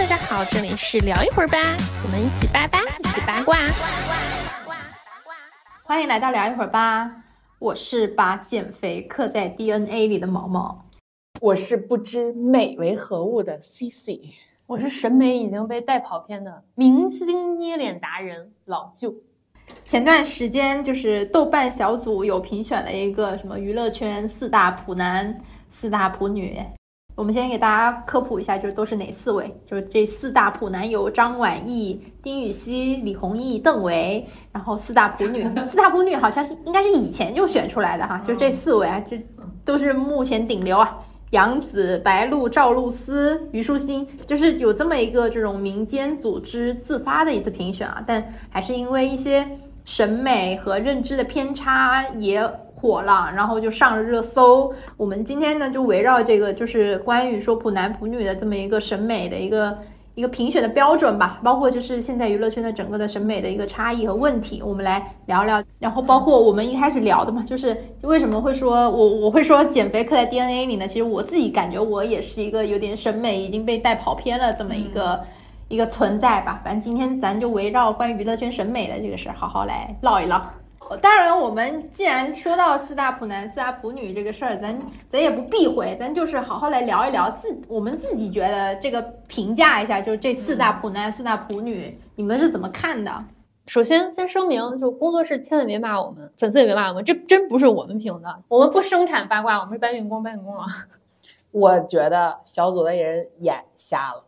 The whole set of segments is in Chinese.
大家好，这里是聊一会儿吧，我们一起八八，一起八卦。欢迎来到聊一会儿吧，我是把减肥刻在 DNA 里的毛毛，我是不知美为何物的 CC，我是审美已经被带跑偏的明星捏脸达人老舅。前段时间就是豆瓣小组有评选了一个什么娱乐圈四大普男、四大普女。我们先给大家科普一下，就是都是哪四位？就是这四大普男有张晚意、丁禹兮、李弘毅、邓为，然后四大普女，四大普女好像是应该是以前就选出来的哈，就这四位啊，这都是目前顶流啊。杨紫、白鹿、赵露思、虞书欣，就是有这么一个这种民间组织自发的一次评选啊，但还是因为一些审美和认知的偏差也火了，然后就上了热搜。我们今天呢，就围绕这个，就是关于说普男普女的这么一个审美的一个。一个评选的标准吧，包括就是现在娱乐圈的整个的审美的一个差异和问题，我们来聊聊。然后包括我们一开始聊的嘛，就是为什么会说我我会说减肥刻在 DNA 里呢？其实我自己感觉我也是一个有点审美已经被带跑偏了这么一个一个存在吧。反正今天咱就围绕关于娱乐圈审美的这个事儿，好好来唠一唠。当然，我们既然说到四大普男、四大普女这个事儿，咱咱也不避讳，咱就是好好来聊一聊自我们自己觉得这个评价一下，就是这四大普男、四大普女，你们是怎么看的？首先，先声明，就工作室千万别骂我们，粉丝也别骂我们，这真不是我们评的，我们不生产八卦，我们是搬运工，搬运工啊。我觉得小组的人眼瞎了。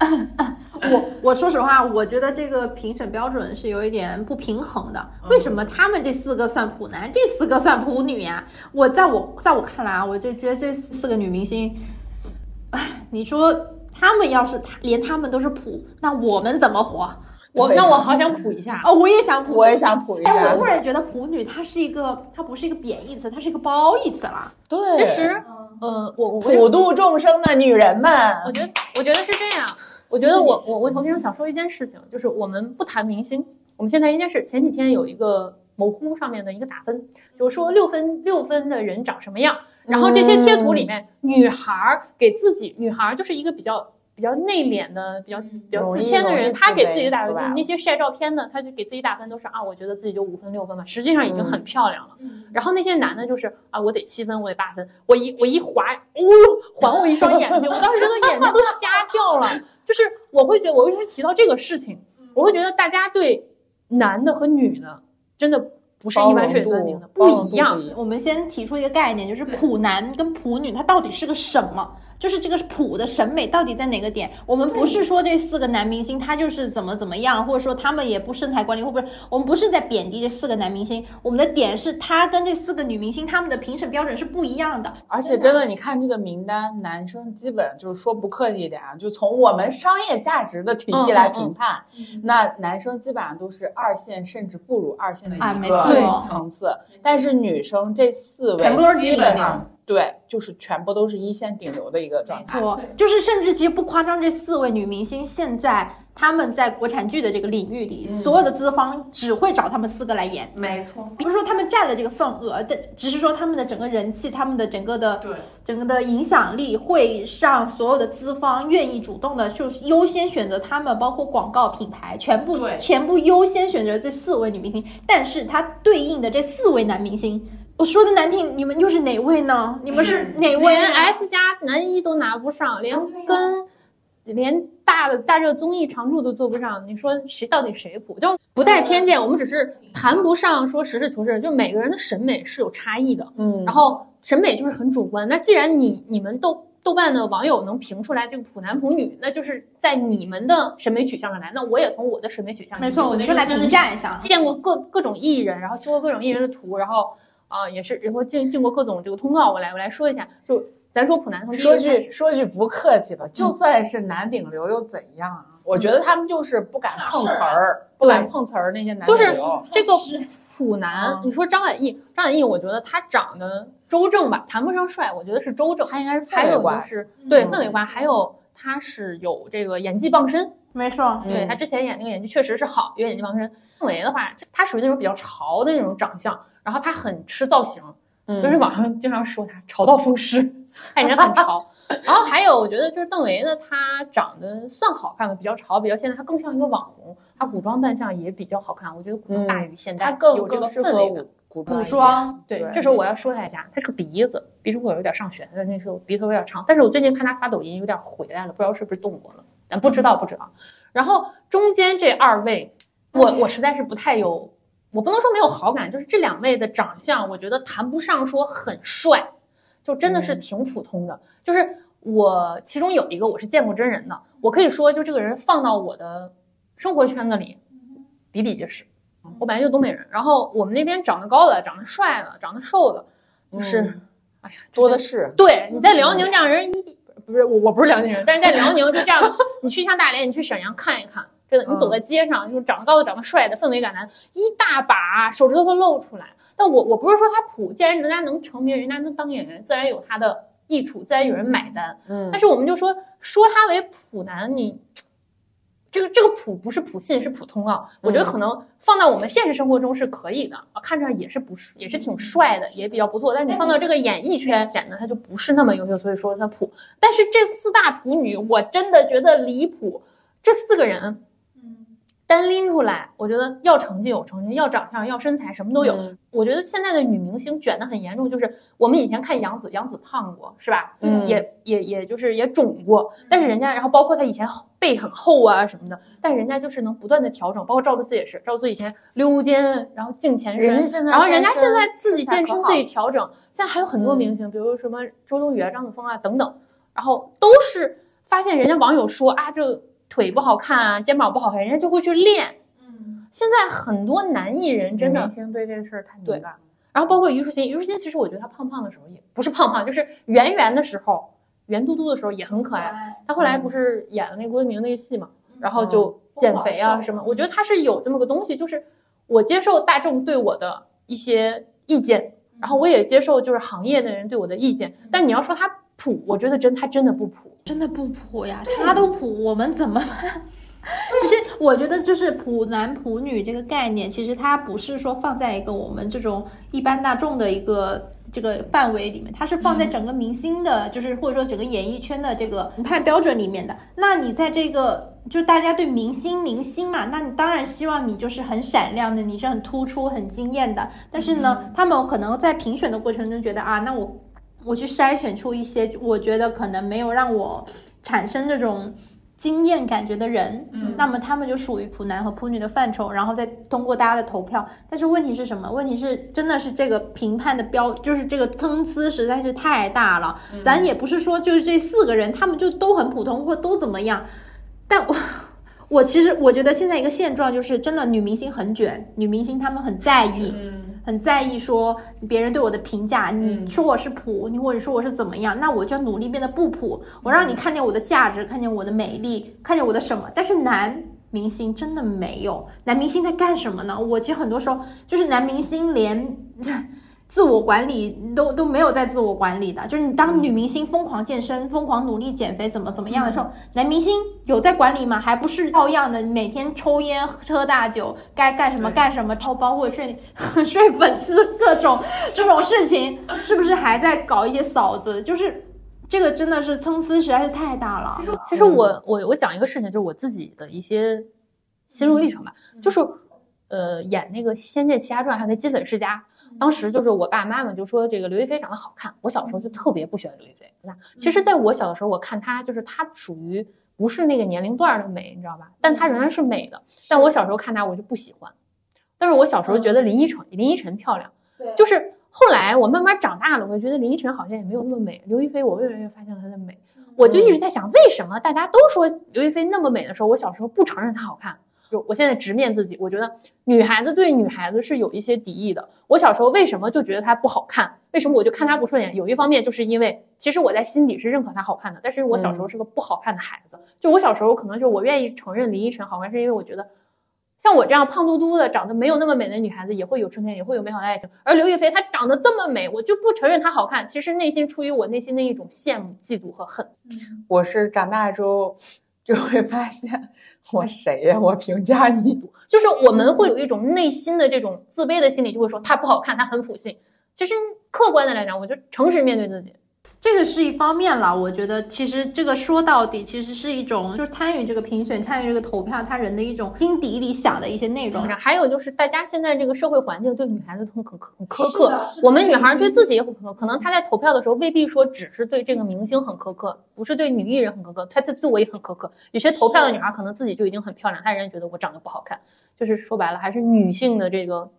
我我说实话，我觉得这个评审标准是有一点不平衡的。为什么他们这四个算普男，这四个算普女呀？我在我在我看来啊，我就觉得这四个女明星，哎，你说他们要是他连他们都是普，那我们怎么活？我那我好想普一下哦，我也想普，我也想普一下。哎，我突然觉得普女它是一个，它不是一个贬义词，它是一个褒义词了。对，其实，呃，我我普度众生的女人们，我觉得我觉得是这样。我觉得我我我头先想说一件事情，就是我们不谈明星，我们现在应该是。前几天有一个某乎上面的一个打分，就是说六分六分的人长什么样，然后这些贴图里面，女孩儿给自己，女孩儿就是一个比较。比较内敛的、比较比较自谦的人，他给自己打分，那些晒照片的，他就给自己打分都是啊，我觉得自己就五分六分嘛，实际上已经很漂亮了。然后那些男的，就是啊，我得七分，我得八分，我一我一划，哦，还我一双眼睛，我当时的眼睛都瞎掉了。就是我会觉得，我为什么提到这个事情，我会觉得大家对男的和女的真的不是一碗水端平的，不一样。我们先提出一个概念，就是普男跟普女，它到底是个什么？就是这个是普的审美到底在哪个点？我们不是说这四个男明星他就是怎么怎么样，或者说他们也不身材管理，或不是？我们不是在贬低这四个男明星，我们的点是他跟这四个女明星他们的评审标准是不一样的。而且真的，你看这个名单，男生基本就是说不客气一点啊，就从我们商业价值的体系来评判，那男生基本上都是二线甚至不如二线的一个层次，但是女生这四位全部都是基本上。对，就是全部都是一线顶流的一个状态。错，就是甚至其实不夸张，这四位女明星现在他们在国产剧的这个领域里，所有的资方只会找他们四个来演。没错，不是说他们占了这个份额，但只是说他们的整个人气，他们的整个的整个的影响力，会让所有的资方愿意主动的，就是优先选择他们，包括广告品牌，全部全部优先选择这四位女明星。但是它对应的这四位男明星。我说的难听，你们又是哪位呢？你们是哪位？连 S 加男一都拿不上，连跟连大的大热综艺常驻都做不上。你说谁到底谁普？就不带偏见，我们只是谈不上说实事求是。就每个人的审美是有差异的，嗯，然后审美就是很主观。那既然你你们豆豆瓣的网友能评出来这个普男普女，那就是在你们的审美取向上来。那我也从我的审美取向，没错，我就来评价一下。见过各各种艺人，然后修过各种艺人的图，然后。啊，也是，然后进进过各种这个通告，我来我来说一下，就咱说普男同说句说句不客气的，就算是男顶流又怎样啊？我觉得他们就是不敢碰瓷儿，不敢碰瓷儿那些男就是这个普男，你说张晚意，张晚意，我觉得他长得周正吧，谈不上帅，我觉得是周正，他应该是还有就是对氛围观，还有他是有这个演技傍身，没错，对他之前演那个演技确实是好，有演技傍身。氛围的话，他属于那种比较潮的那种长相。然后他很吃造型，就是网上经常说他潮到风湿，他以前很潮。然后还有，我觉得就是邓为呢，他长得算好看吧，比较潮，比较现代，他更像一个网红，他古装扮相也比较好看。我觉得古装大于现代，他更有这个更适氛围感。古古装对，对这时候我要说他一下，他这个鼻子鼻中口有点上旋的，那时候鼻头有点长。但是我最近看他发抖音有点回来了，不知道是不是动过了，但不知道不知道。然后中间这二位，我我实在是不太有，我不能说没有好感，就是这两位的长相，我觉得谈不上说很帅，就真的是挺普通的。就是我其中有一个我是见过真人的，我可以说就这个人放到我的生活圈子里比比皆是。我本来就东北人，然后我们那边长得高的、长得帅的、长得瘦的，就是，嗯哎呀，多的是。对，你在辽宁这样人一不是我，我不是辽宁人，但是在辽宁就这样，你去像大连，你去沈阳看一看，真的，你走在街上，就是长得高的、长得帅的、氛围感男一大把，手指头都露出来。但我我不是说他普，既然人家能成名，人家能当演员，自然有他的益处，自然有人买单。嗯但是我们就说说他为普男，你这个这个普不是普信，是普通啊。我觉得可能放到我们现实生活中是可以的啊，看着也是不是也是挺帅的，也比较不错。但是你放到这个演艺圈，显得他就不是那么优秀，所以说他普。但是这四大普女，我真的觉得离谱。这四个人，单拎出来，我觉得要成绩有成绩，要长相要身材，什么都有。嗯我觉得现在的女明星卷得很严重，就是我们以前看杨紫，杨紫胖过是吧？嗯也也也就是也肿过，但是人家，然后包括她以前背很厚啊什么的，但是人家就是能不断的调整，包括赵露思也是，赵露思以前溜肩，然后颈前伸，然后人家现在自己健身自己调整，现在还有很多嗯明星，比如什么周冬雨啊、张子枫啊等等，然后都是发现人家网友说啊这腿不好看啊，肩膀不好看，人家就会去练。嗯，现在很多男艺人真的明星对这个事儿太对敏感了。然后包括虞书欣，虞书欣其实我觉得她胖胖的时候也不是胖胖，就是圆圆的时候，圆嘟嘟的时候也很可爱。她后来不是演了那郭敬明那个戏嘛，然后就减肥啊什么。我觉得她是有这么个东西，就是我接受大众对我的一些意见，然后我也接受就是行业的人对我的意见。但你要说她普，我觉得真他真的不普。真的不普呀，他都普，我们怎么办？其实我觉得就是普男普女这个概念，其实它不是说放在一个我们这种一般大众的一个这个范围里面，它是放在整个明星的，就是或者说整个演艺圈的这个评判标准里面的。那你在这个就大家对明星明星嘛，那你当然希望你就是很闪亮的，你是很突出、很惊艳的。但是呢，他们可能在评选的过程中觉得啊，那我我去筛选出一些我觉得可能没有让我产生这种惊艳感觉的人，嗯那么他们就属于普男和普女的范畴，然后再通过大家的投票。但是问题是什么？问题是真的是这个评判的标，就是这个参差实在是太大了。咱也不是说就是这四个人他们就都很普通或都怎么样，但我。我其实我觉得现在一个现状就是，真的女明星很卷，女明星她们很在意，嗯，很在意说别人对我的评价，你嗯说我是普，你或者说我是怎么样，那我就要努力变得不普，我让你看见我的价值，看见我的美丽，看见我的什么。但是男明星真的没有，男明星在干什么呢？我其实很多时候就是男明星连。自我管理都都没有在自我管理的，就是你当女明星疯狂健身、疯狂努力减肥，怎么怎么样的时候，男明星有在管理吗？还不是照样的，每天抽烟喝大酒，该干什么干什么，超包括睡 睡粉丝各种这种事情，是不是还在搞一些嫂子？就是这个真的是参差实在是太大了。其实我我我讲一个事情，就是我自己的一些心路历程吧，就是呃演那个《仙剑奇侠传》还有那《金粉世家》，当时就是我爸妈妈就说这个刘亦菲长得好看，我小时候就特别不喜欢刘亦菲。那其实在我小的时候，我看她就是她属于不是那个年龄段的美，你知道吧？但她仍然是美的。但我小时候看她，我就不喜欢。但是我小时候觉得林依晨林依晨漂亮，就是后来我慢慢长大了，我就觉得林依晨好像也没有那么美。刘亦菲，我越来越发现了她的美。我就一直在想，为什么大家都说刘亦菲那么美的时候，我小时候不承认她好看？就我现在直面自己，我觉得女孩子对女孩子是有一些敌意的。我小时候为什么就觉得她不好看？为什么我就看她不顺眼？有一方面就是因为，其实我在心底是认可她好看的，但是我小时候是个不好看的孩子。就我小时候可能就我愿意承认林依晨好看，是因为我觉得。像我这样胖嘟嘟的、长得没有那么美的女孩子，也会有春天，也会有美好的爱情。而刘亦菲她长得这么美，我就不承认她好看。其实内心出于我内心的一种羡慕、嫉妒和恨。我是长大之后就会发现，我谁呀？我评价你，就是我们会有一种内心的这种自卑的心理，就会说他不好看，他很普信。其实客观的来讲，我就诚实面对自己，这个是一方面了，我觉得其实这个说到底，其实是一种就是参与这个评选、参与这个投票，他人的一种心底里想的一些内容。还有就是大家现在这个社会环境对女孩子很苛很苛刻，我们女孩对自己也很苛刻。可能她在投票的时候未必说只是对这个明星很苛刻，不是对女艺人很苛刻，她对自我也很苛刻。有些投票的女孩可能自己就已经很漂亮，她仍然觉得我长得不好看，就是说白了还是女性的这个。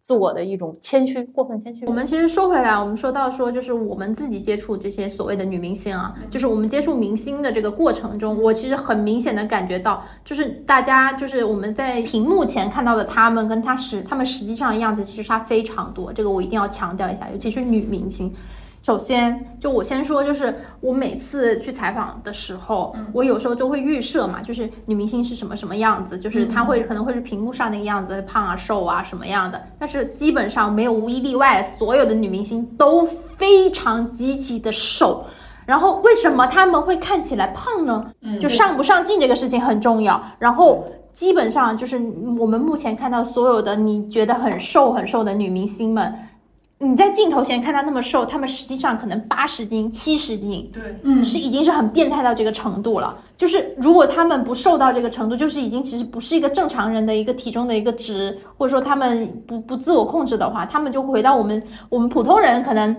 自我的一种谦虚，过分谦虚。我们其实说回来，我们说到说，就是我们自己接触这些所谓的女明星啊，就是我们接触明星的这个过程中，我其实很明显的感觉到，就是大家就是我们在屏幕前看到的他们，跟他实他们实际上的样子其实差非常多。这个我一定要强调一下，尤其是女明星。首先，就我先说，就是我每次去采访的时候，我有时候就会预设嘛，就是女明星是什么什么样子，就是她会可能会是屏幕上那个样子，胖啊、瘦啊什么样的。但是基本上没有无一例外，所有的女明星都非常极其的瘦。然后为什么她们会看起来胖呢？就上不上镜这个事情很重要。然后基本上就是我们目前看到所有的你觉得很瘦很瘦的女明星们。你在镜头前看他那么瘦，他们实际上可能八十斤、七十斤，对，嗯，是已经是很变态到这个程度了。就是如果他们不瘦到这个程度，就是已经其实不是一个正常人的一个体重的一个值，或者说他们不不自我控制的话，他们就回到我们我们普通人可能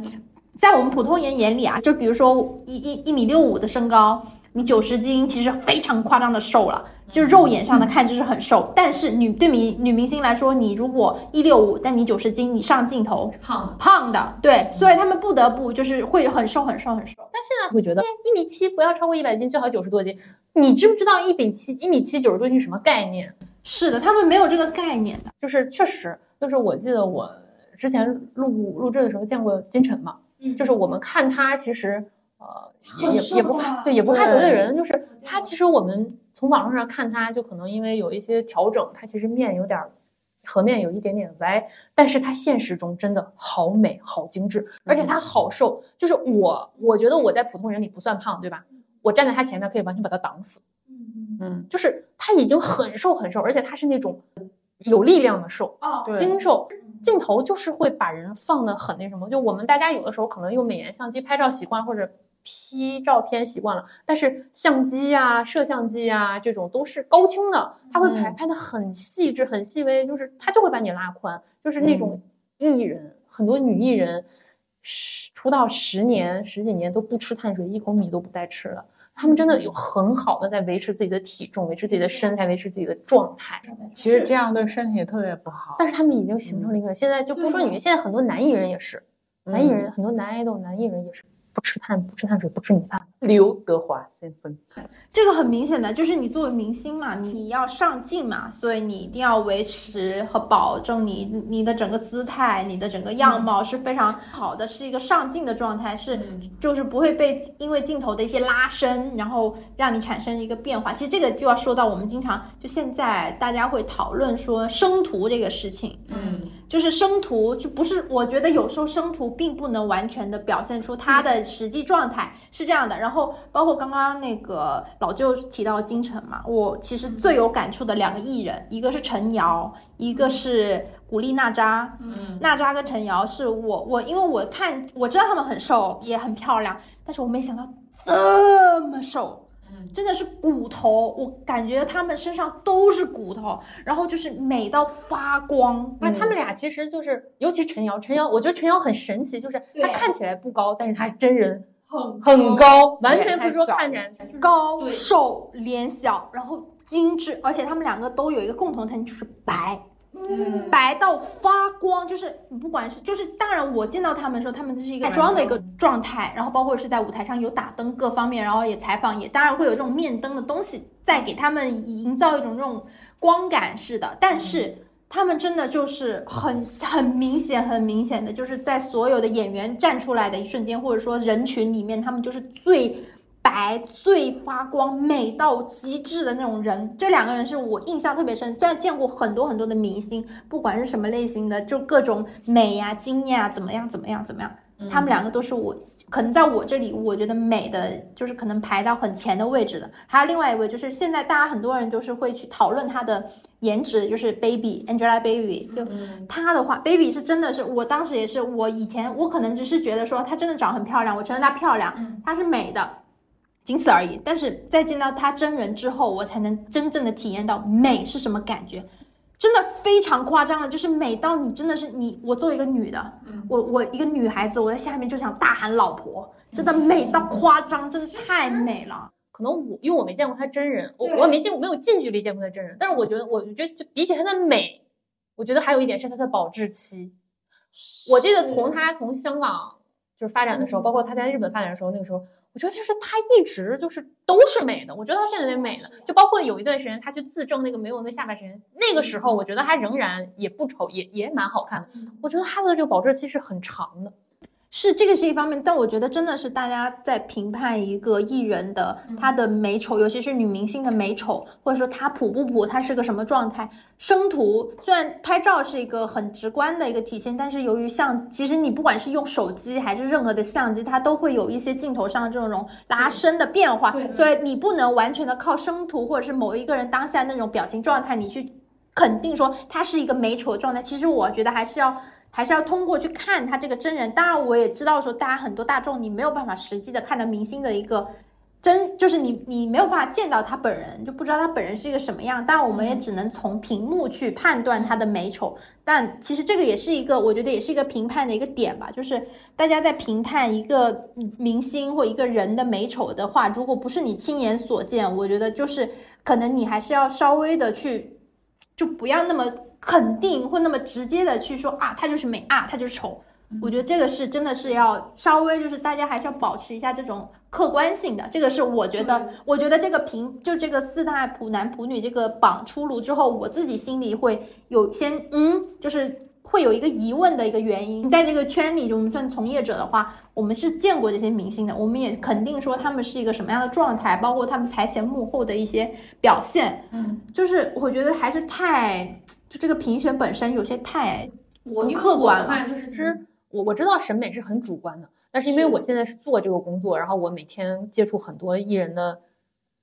在我们普通人眼里啊，就比如说一一一米六五的身高。你九十斤其实非常夸张的瘦了，就是肉眼上的看就是很瘦。但是女对明女明星来说，你如果一六五，但你九十斤，你上镜头胖胖的，对，所以他们不得不就是会很瘦很瘦很瘦。但现在会觉得一米七不要超过一百斤，最好九十多斤。你知不知道一米七一米七九十多斤什么概念？是的，他们没有这个概念的，就是确实就是我记得我之前录录制的时候见过金晨嘛，就是我们看他其实。呃，也也也不怕，对，也不怕得罪人。就是他，其实我们从网络上看他，就可能因为有一些调整，他其实面有点颌面有一点点歪，但是他现实中真的好美好精致，而且他好瘦。就是我，我觉得我在普通人里不算胖，对吧？我站在他前面可以完全把他挡死。嗯嗯，就是他已经很瘦很瘦，而且他是那种有力量的瘦，精瘦。镜头就是会把人放的很那什么，就我们大家有的时候可能用美颜相机拍照习惯，或者。P 照片习惯了，但是相机啊、摄像机啊这种都是高清的，它会拍拍的很细致、很细微，就是它就会把你拉宽。就是那种艺人，很多女艺人，十出道十年、十几年都不吃碳水，一口米都不带吃的，他们真的有很好的在维持自己的体重、维持自己的身材、维持自己的状态。其实这样对身体特别不好。但是他们已经形成了一个，现在就不说女，现在很多男艺人也是，男艺人很多男爱豆、男艺人也是。不吃碳，不吃碳水，不吃米饭。刘德华先生，这个很明显的，就是你作为明星嘛，你你要上镜嘛，所以你一定要维持和保证你你的整个姿态，你的整个样貌是非常好的，是一个上镜的状态，是就是不会被因为镜头的一些拉伸，然后让你产生一个变化。其实这个就要说到我们经常就现在大家会讨论说生图这个事情，嗯，就是生图就不是，我觉得有时候生图并不能完全的表现出他的。实际状态是这样的，然后包括刚刚那个老舅提到金晨嘛，我其实最有感触的两个艺人，一个是陈瑶，一个是古力娜扎。嗯，娜扎跟陈瑶是我我因为我看我知道他们很瘦也很漂亮，但是我没想到这么瘦。真的是骨头，我感觉他们身上都是骨头，然后就是美到发光。那他们俩其实就是，尤其陈瑶，陈瑶，我觉得陈瑶很神奇，就是她看起来不高，但是她真人很很高，完全不是说看起来高瘦脸小，然后精致，而且他们两个都有一个共同特点，就是白。白到发光，就是你不管是就是，当然我见到他们的时候，他们是一个妆的一个状态，然后包括是在舞台上有打灯各方面，然后也采访，也当然会有这种面灯的东西在给他们营造一种这种光感似的，但是他们真的就是很很明显很明显的，就是在所有的演员站出来的一瞬间，或者说人群里面，他们就是最。白最发光、美到极致的那种人，这两个人是我印象特别深。虽然见过很多很多的明星，不管是什么类型的，就各种美呀、惊艳啊，怎么样、怎么样、怎么样。他们两个都是我可能在我这里，我觉得美的就是可能排到很前的位置的。还有另外一位，就是现在大家很多人就是会去讨论她的颜值，就是 Baby Angelababy。就她的话，Baby 是真的是，我当时也是，我以前我可能只是觉得说她真的长很漂亮，我承认她漂亮，她是美的，仅此而已。但是在见到她真人之后，我才能真正的体验到美是什么感觉。真的非常夸张的，就是美到你真的是你，我作为一个女的，我我一个女孩子，我在下面就想大喊老婆，真的美到夸张，真的太美了。可能我因为我没见过她真人，我我也没见过没有近距离见过她真人，但是我觉得，我觉得就比起她的美，我觉得还有一点是她的保质期。我记得从她从香港就是发展的时候，包括她在日本发展的时候，那个时候。我觉得就是她一直就是都是美的，我觉得她现在也美了，就包括有一段时间她去自证那个没有那下巴时间，那个时候我觉得她仍然也不丑，也也蛮好看的。我觉得她的这个保质期是很长的。是这个是一方面，但我觉得真的是大家在评判一个艺人的他的美丑，尤其是女明星的美丑，或者说她普不普，她是个什么状态。生图虽然拍照是一个很直观的一个体现，但是由于像其实你不管是用手机还是任何的相机，它都会有一些镜头上的这种拉伸的变化，所以你不能完全的靠生图或者是某一个人当下那种表情状态，你去肯定说他是一个美丑的状态。其实我觉得还是要。还是要通过去看他这个真人，当然我也知道说，大家很多大众你没有办法实际的看到明星的一个真，就是你你没有办法见到他本人，就不知道他本人是一个什么样。当然我们也只能从屏幕去判断他的美丑，但其实这个也是一个，我觉得也是一个评判的一个点吧。就是大家在评判一个明星或一个人的美丑的话，如果不是你亲眼所见，我觉得就是可能你还是要稍微的去，就不要那么。肯定或那么直接的去说啊，他就是美啊，他就是丑。我觉得这个是真的是要稍微就是大家还是要保持一下这种客观性的。这个是我觉得，我觉得这个评就这个四大普男普女这个榜出炉之后，我自己心里会有先嗯，就是。会有一个疑问的一个原因，在这个圈里，就我们算从业者的话，我们是见过这些明星的，我们也肯定说他们是一个什么样的状态，包括他们台前幕后的一些表现。嗯，就是我觉得还是太，就这个评选本身有些太不客观了。就是其实我我知道审美是很主观的，但是因为我现在是做这个工作，然后我每天接触很多艺人的。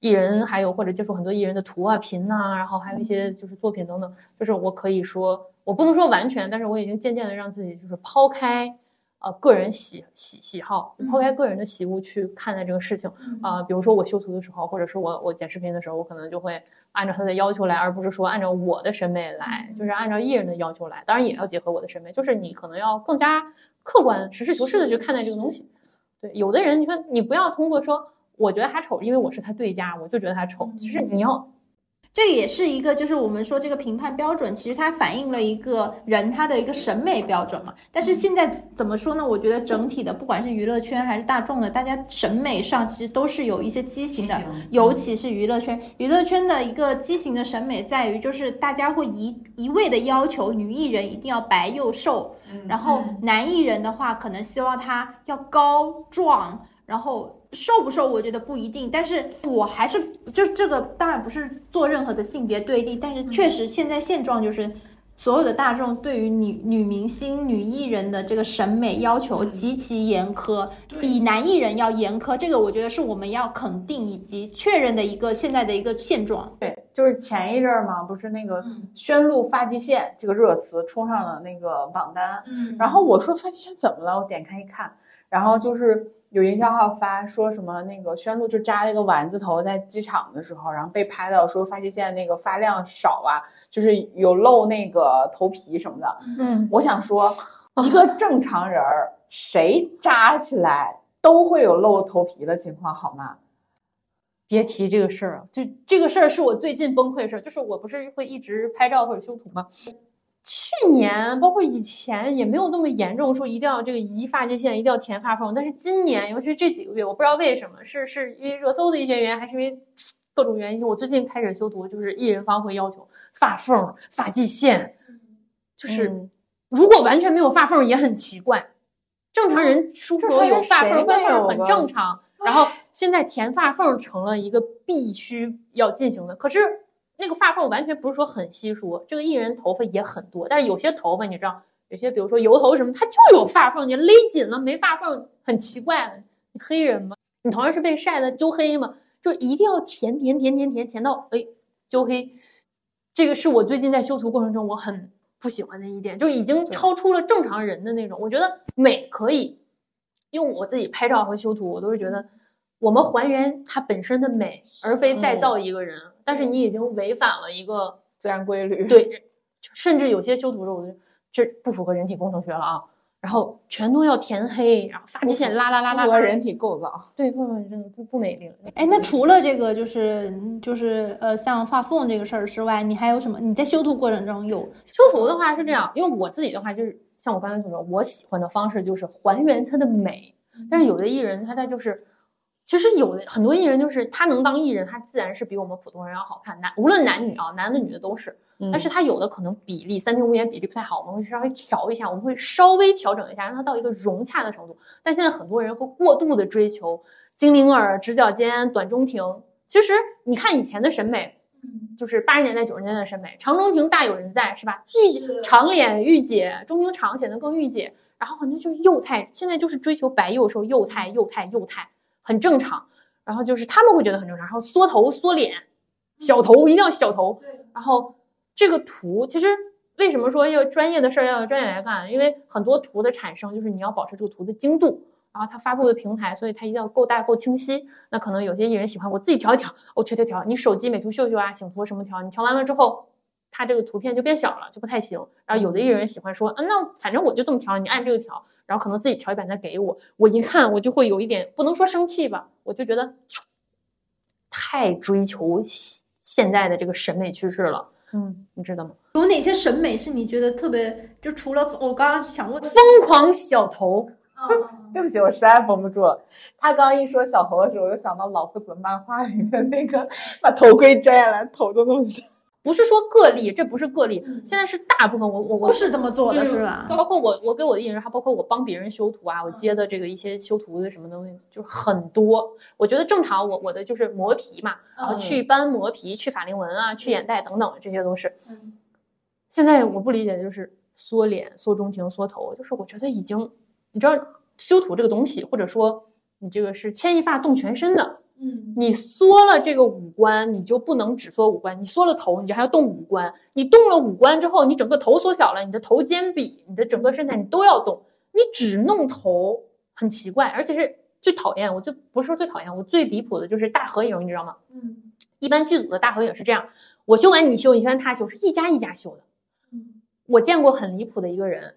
艺人还有或者接触很多艺人的图啊、频呐，然后还有一些就是作品等等，就是我可以说，我不能说完全，但是我已经渐渐的让自己就是抛开，呃，个人喜喜喜好，抛开个人的喜恶去看待这个事情啊。比如说我修图的时候，或者是我我剪视频的时候，我可能就会按照他的要求来，而不是说按照我的审美来，就是按照艺人的要求来。当然也要结合我的审美，就是你可能要更加客观、实事求是的去看待这个东西。对，有的人你看，你不要通过说。我觉得他丑，因为我是他对家，我就觉得他丑。其实你要，这也是一个，就是我们说这个评判标准，其实它反映了一个人他的一个审美标准嘛。但是现在怎么说呢？我觉得整体的，不管是娱乐圈还是大众的，大家审美上其实都是有一些畸形的，尤其是娱乐圈。娱乐圈的一个畸形的审美在于，就是大家会一一味的要求女艺人一定要白又瘦，然后男艺人的话，可能希望他要高壮，然后。瘦不瘦，我觉得不一定，但是我还是就这个，当然不是做任何的性别对立，但是确实现在现状就是，所有的大众对于女女明星、女艺人的这个审美要求极其严苛，比男艺人要严苛，这个我觉得是我们要肯定以及确认的一个现在的一个现状。对，就是前一阵儿嘛，不是那个宣露发际线这个热词冲上了那个榜单，嗯，然后我说发际线怎么了？我点开一看，然后就是。有营销号发说什么那个宣璐就扎了一个丸子头，在机场的时候，然后被拍到说发际线那个发量少啊，就是有露那个头皮什么的。嗯，我想说，一个正常人儿谁扎起来都会有露头皮的情况，好吗？别提这个事儿就这个事儿是我最近崩溃的事儿，就是我不是会一直拍照或者修图吗？去年包括以前也没有那么严重，说一定要这个移发际线，一定要填发缝。但是今年，尤其是这几个月，我不知道为什么，是是因为热搜的一些原因，还是因为 各种原因，我最近开始修图，就是艺人方会要求发缝、发际线，就是如果完全没有发缝也很奇怪。正常人梳头有发缝，发缝很正常。然后现在填发缝成了一个必须要进行的，可是。那个发缝完全不是说很稀疏，这个艺人头发也很多，但是有些头发你知道有些比如说油头什么，它就有发缝，你勒紧了没发缝，很奇怪。你黑人吗？你同样是被晒的揪黑吗？就一定要填填填填填填到哎揪黑。这个是我最近在修图过程中我很不喜欢的一点，就已经超出了正常人的那种。我觉得美可以用我自己拍照和修图，我都是觉得我们还原它本身的美，而非再造一个人。但是你已经违反了一个自然规律。对，甚至有些修图的时候，我觉得。这不符合人体工程学了啊！然后全都要填黑，然后发际线拉拉拉拉，符合人体构造。对，不合真的不不美丽了。哎，那除了这个，就是就是呃，像画缝这个事儿之外，你还有什么？你在修图过程中有修图的话是这样，因为我自己的话就是像我刚才所说，我喜欢的方式就是还原它的美，但是有的艺人他他就是。其实有的很多艺人就是他能当艺人，他自然是比我们普通人要好看。男无论男女啊，男的女的都是。但是他有的可能比例三庭五眼比例不太好，我们会稍微调一下，我们会稍微调整一下，让他到一个融洽的程度。但现在很多人会过度的追求精灵耳、直角肩、短中庭。其实你看以前的审美，就是八十年代九十年代的审美，长中庭大有人在，是吧？御长脸御姐，中庭长显得更御姐。然后很多就是幼态，现在就是追求白幼瘦、幼态、幼态、幼态。很正常，然后就是他们会觉得很正常，然后缩头缩脸，小头一定要小头。然后这个图其实为什么说要专业的事儿要专业来干？因为很多图的产生就是你要保持这个图的精度，然后它发布的平台，所以它一定要够大够清晰。那可能有些艺人喜欢我自己调一调，我调调调，你手机美图秀秀啊，醒图什么调，你调完了之后。它这个图片就变小了，就不太行。然后有的艺人喜欢说，啊，那反正我就这么调，你按这个调。然后可能自己调一版再给我，我一看我就会有一点不能说生气吧，我就觉得太追求现在的这个审美趋势了。嗯，你知道吗？有哪些审美是你觉得特别？就除了我刚刚想问，疯狂小头。对不起，我实在绷不住了。他刚一说小头的时候，我就想到老夫子漫画里面那个把头盔摘下来，头都弄小。不是说个例，这不是个例，现在是大部分我我我都是这么做的，是吧？包括我我给我的艺人，还包括我帮别人修图啊，我接的这个一些修图的什么东西，就很多。我觉得正常，我我的就是磨皮嘛，然后去斑磨皮、去法令纹啊、去眼袋等等，这些都是。现在我不理解的就是缩脸、缩中庭、缩头，就是我觉得已经，你知道修图这个东西，或者说你这个是牵一发动全身的。嗯，你缩了这个五官，你就不能只缩五官。你缩了头，你就还要动五官。你动了五官之后，你整个头缩小了，你的头肩比、你的整个身材你都要动。你只弄头很奇怪，而且是最讨厌。我就不是说最讨厌，我最离谱的就是大合影，你知道吗？嗯，一般剧组的大合影是这样：我修完你修，你修完他修，是一家一家修的。嗯，我见过很离谱的一个人，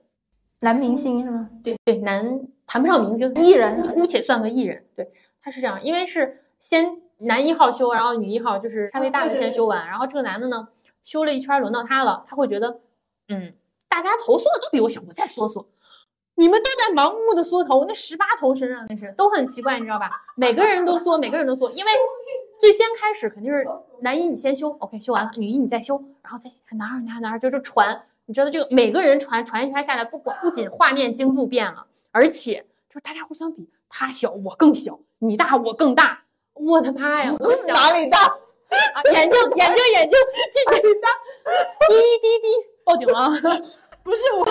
男明星是吗？对对，男谈不上明星，艺人，姑且算个艺人。对，他是这样，因为是。先男一号修，然后女一号就是差别大的先修完，然后这个男的呢修了一圈，轮到他了，他会觉得，嗯，大家头缩的都比我小，我再缩缩，你们都在盲目的缩头，那十八头身上那是都很奇怪，你知道吧？每个人都缩，每个人都缩，因为最先开始肯定是男一你先修，OK 修完了，女一你再修，然后再男二男二男二就是传，你知道这个每个人传传一圈下来，不管不仅画面精度变了，而且就是大家互相比，他小我更小，你大我更大。我的妈呀！我想哪里大？啊，眼睛，眼睛，眼睛，这里大。滴滴滴，报警了！不是我，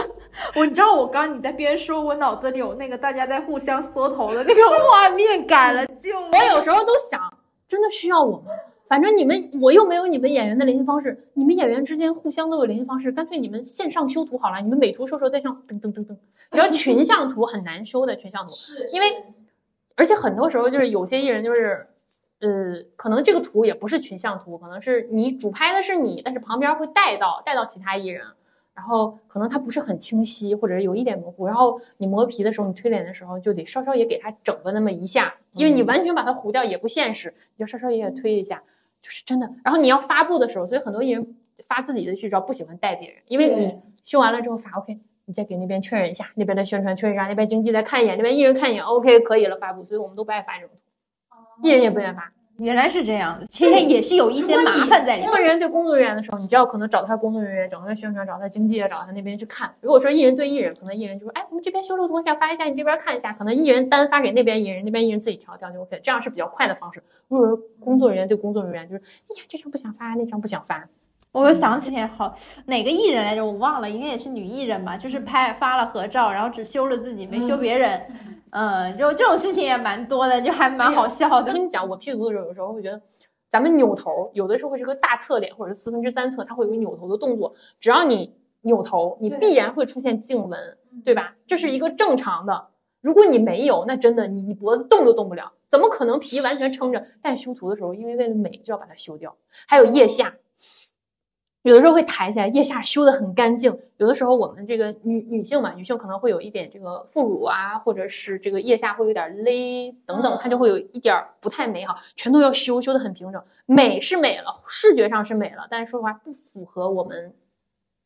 我你知道我刚你在边说，我脑子里有那个大家在互相缩头的那个 画面感了。就我有时候都想，真的需要我吗？反正你们我又没有你们演员的联系方式，你们演员之间互相都有联系方式，干脆你们线上修图好了，你们美图秀秀再上噔噔噔噔。你知道群像图很难修的，群像图，因为而且很多时候就是有些艺人就是。呃，可能这个图也不是群像图，可能是你主拍的是你，但是旁边会带到带到其他艺人，然后可能他不是很清晰，或者是有一点模糊，然后你磨皮的时候，你推脸的时候就得稍稍也给它整个那么一下，因为你完全把它糊掉也不现实，你就稍稍也给推一下，就是真的。然后你要发布的时候，所以很多艺人发自己的剧照不喜欢带别人，因为你修完了之后发 OK，你再给那边确认一下，那边的宣传确认一下，那边经纪再看一眼，那边艺人看一眼 OK 可以了发布，所以我们都不爱发这种图。艺人也不愿意发，原来是这样的，其实也是有一些麻烦在里面。工作人员对工作人员的时候，你就要可能找他工作人员，找他宣传，找他经纪，找他那边去看。如果说艺人对艺人，可能艺人就说：“哎，我们这边修路图，想发一下，你这边看一下。”可能艺人单发给那边艺人，那边艺人自己调调就 OK，这样是比较快的方式。如果说工作人员对工作人员就是：“哎呀，这张不想发，那张不想发。”我又想起来，好哪个艺人来着？我忘了，应该也是女艺人吧？就是拍发了合照，然后只修了自己，没修别人。嗯，就这种事情也蛮多的，就还蛮好笑的。我跟你讲，我 P 图的时候，有时候会觉得，咱们扭头，有的时候会是个大侧脸，或者是四分之三侧，它会有个扭头的动作。只要你扭头，你必然会出现颈纹，对吧？这是一个正常的。如果你没有，那真的你你脖子动都动不了，怎么可能皮完全撑着？但修图的时候，因为为了美，就要把它修掉。还有腋下。有的时候会抬起来，腋下修的很干净。有的时候我们这个女女性嘛，女性可能会有一点这个副乳啊，或者是这个腋下会有点勒等等，它就会有一点不太美好，全都要修，修的很平整。美是美了，视觉上是美了，但是说实话不符合我们。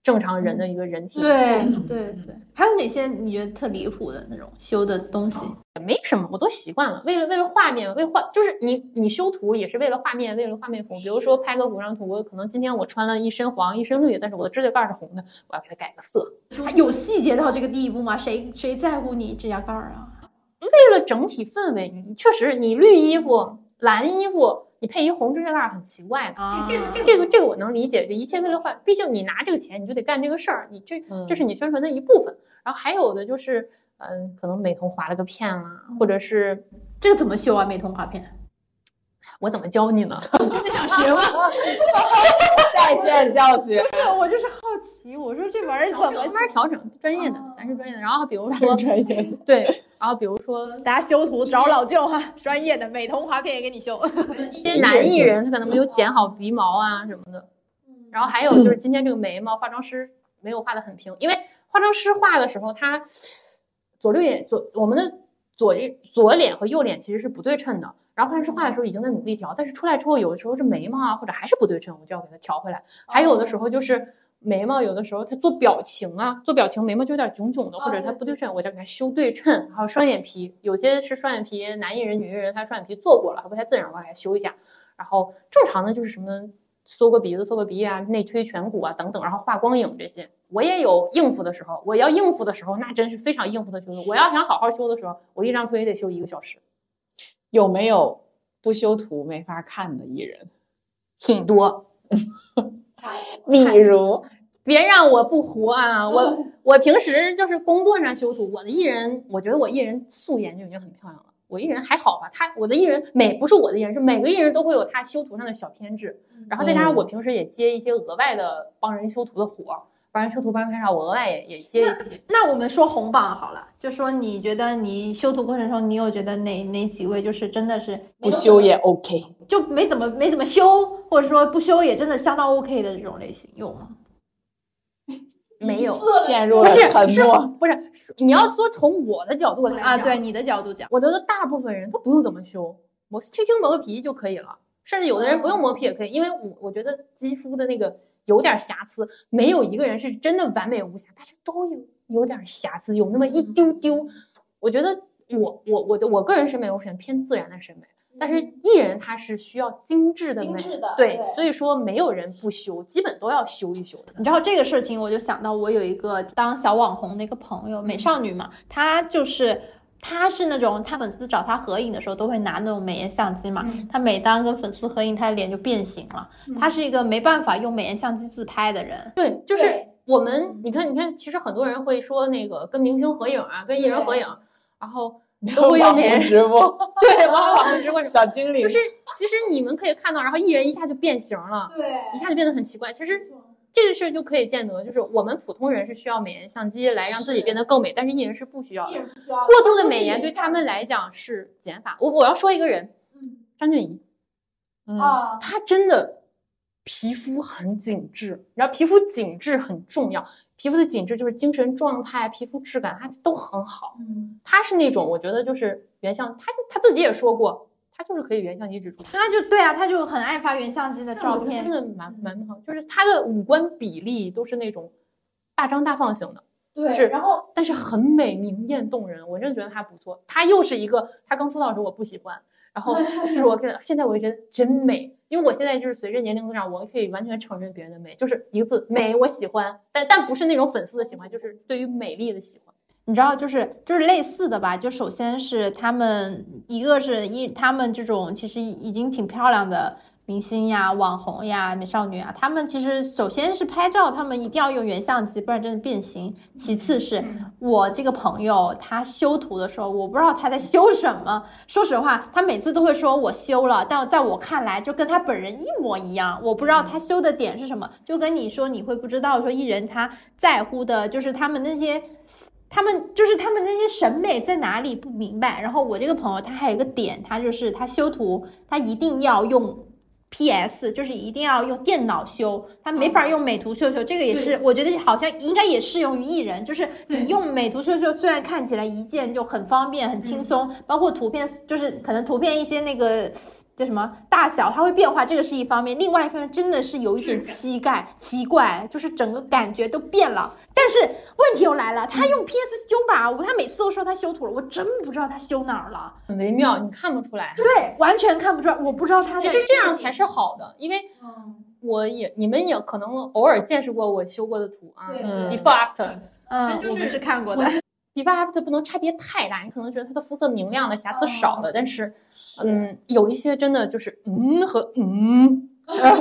正常人的一个人体，对对对，还有哪些你觉得特离谱的那种修的东西？没什么，我都习惯了。为了为了画面，为画就是你你修图也是为了画面，为了画面红。比如说拍个古装图，可能今天我穿了一身黄一身绿，但是我的指甲盖是红的，我要给它改个色。有细节到这个地步吗？谁谁在乎你指甲盖啊？为了整体氛围，确实你绿衣服、蓝衣服。你配一红指甲盖很奇怪的，这这个这个这个我能理解，这一切为了换，毕竟你拿这个钱，你就得干这个事儿，你这这是你宣传的一部分。然后还有的就是，嗯，可能美瞳划了个片啦，或者是这个怎么修啊？美瞳划片，我怎么教你呢？你 真的想学吗？在线教学不是，我就是好奇，我说这玩意儿怎么慢慢调整？专业的，咱是专业的。然后比如说专业的，对。然后比如说，大家修图找老舅哈，专业的美瞳滑片也给你修。一些男艺人他可能没有剪好鼻毛啊什么的。然后还有就是今天这个眉毛，化妆师没有画的很平，因为化妆师画的时候，他左右眼左我们的左左脸和右脸其实是不对称的。然后化妆师画的时候已经在努力调，但是出来之后有的时候是眉毛啊或者还是不对称，我就要给它调回来。还有的时候就是。眉毛有的时候他做表情啊，做表情眉毛就有点炯炯的，或者他不对称，我就给他修对称。还有双眼皮，有些是双眼皮，男艺人、女艺人他双眼皮做过了，还不太自然，我给他修一下。然后正常的就是什么缩个鼻子、缩个鼻翼啊，内推颧骨啊等等，然后画光影这些，我也有应付的时候。我要应付的时候，那真是非常应付的修图。我要想好好修的时候，我一张图也得修一个小时。有没有不修图没法看的艺人？挺多。比如，别让我不活啊！我 我平时就是工作上修图，我的艺人，我觉得我艺人素颜就已经很漂亮了。我艺人还好吧？他我的艺人每不是我的艺人，是每个艺人都会有他修图上的小偏执。然后再加上我平时也接一些额外的帮人修图的活，帮人修图、帮人拍照，我额外也也接一些。那我们说红榜好了，就说你觉得你修图过程中，你有觉得哪哪几位就是真的是不修也 OK，就没怎么没怎么修，或者说不修也真的相当 OK 的这种类型有吗？没有陷入不是是不是你要说从我的角度来啊，对你的角度讲，我觉得大部分人都不用怎么修，我轻轻磨个皮就可以了，甚至有的人不用磨皮也可以，因为我我觉得肌肤的那个有点瑕疵，没有一个人是真的完美无瑕，但是都有有点瑕疵，有那么一丢丢。我觉得我我我的我个人审美我选偏自然的审美。但是艺人他是需要精致的美，对，所以说没有人不修，基本都要修一修的。你知道这个事情，我就想到我有一个当小网红的一个朋友，美少女嘛，她就是她是那种他粉丝找他合影的时候都会拿那种美颜相机嘛，他每当跟粉丝合影，他的脸就变形了。他是一个没办法用美颜相机自拍的人。对，就是我们，你看，你看，其实很多人会说那个跟明星合影啊，跟艺人合影，然后。都会用美颜直播，对，网红 直播小精灵，就是其实你们可以看到，然后艺人一下就变形了，对，一下就变得很奇怪。其实这个事儿就可以见得，就是我们普通人是需要美颜相机来让自己变得更美，但是艺人是不需要的。过度的美颜对他们来讲是减法。我我要说一个人，张俊怡，啊，他真的皮肤很紧致，然后皮肤紧致很重要。皮肤的紧致就是精神状态、皮肤质感，它都很好。嗯，他是那种我觉得就是原相，她就他自己也说过，他就是可以原相机指出。他就对啊，他就很爱发原相机的照片，真的蛮蛮好。就是他的五官比例都是那种大张大放型的，对，是然后但是很美、明艳动人，我真的觉得他不错。他又是一个，他刚出道的时候我不喜欢。然后 就是我跟现在我觉得真美，因为我现在就是随着年龄增长，我可以完全承认别人的美，就是一个字美，我喜欢，但但不是那种粉丝的喜欢，就是对于美丽的喜欢。你知道，就是就是类似的吧？就首先是他们，一个是一他们这种其实已经挺漂亮的明星呀、网红呀、美少女啊，他们其实首先是拍照，他们一定要用原相机，不然真的变形。其次是我这个朋友，他修图的时候，我不知道他在修什么。说实话，他每次都会说我修了，但在我看来，就跟他本人一模一样。我不知道他修的点是什么，就跟你说，你会不知道说艺人他在乎的就是他们那些。他们就是他们那些审美在哪里不明白。然后我这个朋友他还有一个点，他就是他修图，他一定要用 PS，就是一定要用电脑修，他没法用美图秀秀。这个也是我觉得好像应该也适用于艺人，就是你用美图秀秀，虽然看起来一键就很方便很轻松，包括图片就是可能图片一些那个。叫什么大小它会变化，这个是一方面，另外一方面真的是有一点奇怪，奇怪，就是整个感觉都变了。但是问题又来了，他用 PS 修吧，我他每次都说他修图了，我真不知道他修哪儿了，很微妙，你看不出来，对，完全看不出来，我不知道他。其实这样才是好的，因为我也你们也可能偶尔见识过我修过的图啊，before after，嗯，我们是看过的。Before after 不能差别太大，你可能觉得它的肤色明亮了瑕疵少了，但是，嗯，有一些真的就是嗯和嗯，那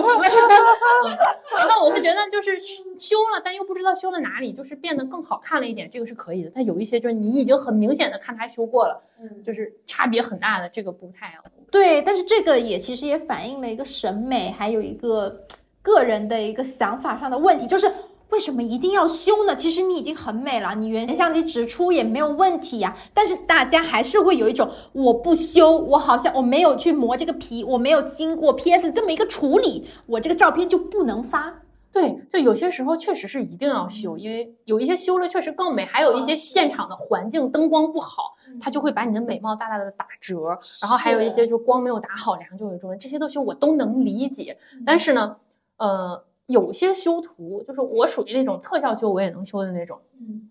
我会觉得就是修了，但又不知道修了哪里，就是变得更好看了一点，这个是可以的。但有一些就是你已经很明显的看它修过了，就是差别很大的，这个不太对。但是这个也其实也反映了一个审美，还有一个个人的一个想法上的问题，就是。为什么一定要修呢？其实你已经很美了，你原相机直出也没有问题呀。但是大家还是会有一种，我不修，我好像我没有去磨这个皮，我没有经过 PS 这么一个处理，我这个照片就不能发。对，就有些时候确实是一定要修，因为有一些修了确实更美，还有一些现场的环境灯光不好，它就会把你的美貌大大的打折。然后还有一些就光没有打好，脸上就有皱纹，这些都修我都能理解。但是呢，呃。有些修图就是我属于那种特效修我也能修的那种。嗯，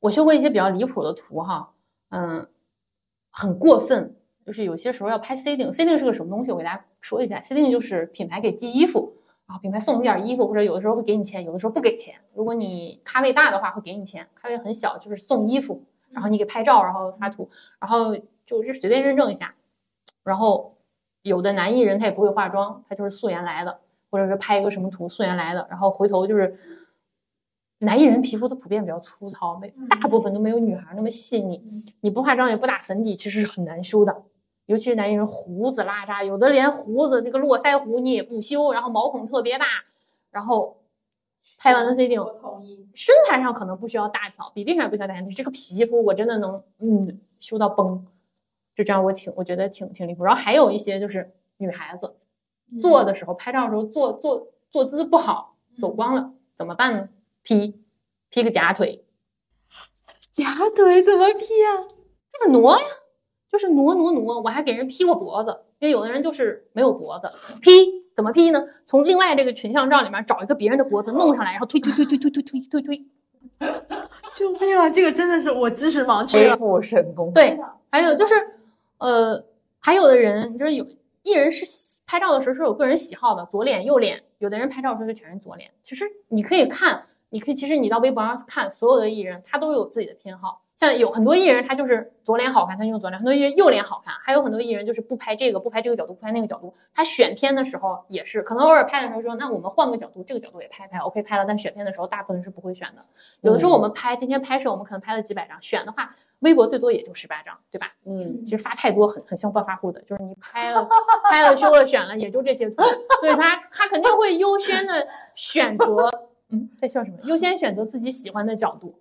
我修过一些比较离谱的图哈，嗯，很过分。就是有些时候要拍 C 定，C 定是个什么东西？我给大家说一下，C 定就是品牌给寄衣服，然后品牌送你点衣服，或者有的时候会给你钱，有的时候不给钱。如果你咖位大的话会给你钱，咖位很小就是送衣服，然后你给拍照，然后发图，然后就是随便认证一下。然后有的男艺人他也不会化妆，他就是素颜来的。或者是拍一个什么图素颜来的，然后回头就是男艺人皮肤都普遍比较粗糙，没大部分都没有女孩那么细腻。你不化妆也不打粉底，其实是很难修的。尤其是男艺人胡子拉碴，有的连胡子那个络腮胡你也不修，然后毛孔特别大，然后拍完的 C 定，身材上可能不需要大调，比例上不需要大调，这个皮肤我真的能嗯修到崩，就这样我挺我觉得挺挺离谱。然后还有一些就是女孩子。做的时候，拍照的时候坐坐坐姿不好，走光了怎么办呢劈，劈个假腿，假腿怎么劈呀？这个挪呀，就是挪挪挪。我还给人劈过脖子，因为有的人就是没有脖子。劈怎么 P 呢？从另外这个群像照里面找一个别人的脖子弄上来，然后推推推推推推推推推。救命啊！这个真的是我知识盲区了。恢复神功。对，还有就是，呃，还有的人就是有艺人是。拍照的时候是有个人喜好的，左脸右脸，有的人拍照的时候就全是左脸。其实你可以看，你可以其实你到微博上看，所有的艺人他都有自己的偏好。像有很多艺人他就是左脸好看，他用左脸；很多艺人右脸好看，还有很多艺人就是不拍这个，不拍这个角度，不拍那个角度。他选片的时候也是，可能偶尔拍的时候说，那我们换个角度，这个角度也拍拍，OK 拍了。但选片的时候大部分是不会选的。有的时候我们拍今天拍摄，我们可能拍了几百张，选的话微博最多也就十八张，对吧？嗯，其实发太多很很像暴发户的，就是你拍了拍了修了选了也就这些图，所以他他肯定会优先的选择，嗯，在笑什么？优先选择自己喜欢的角度。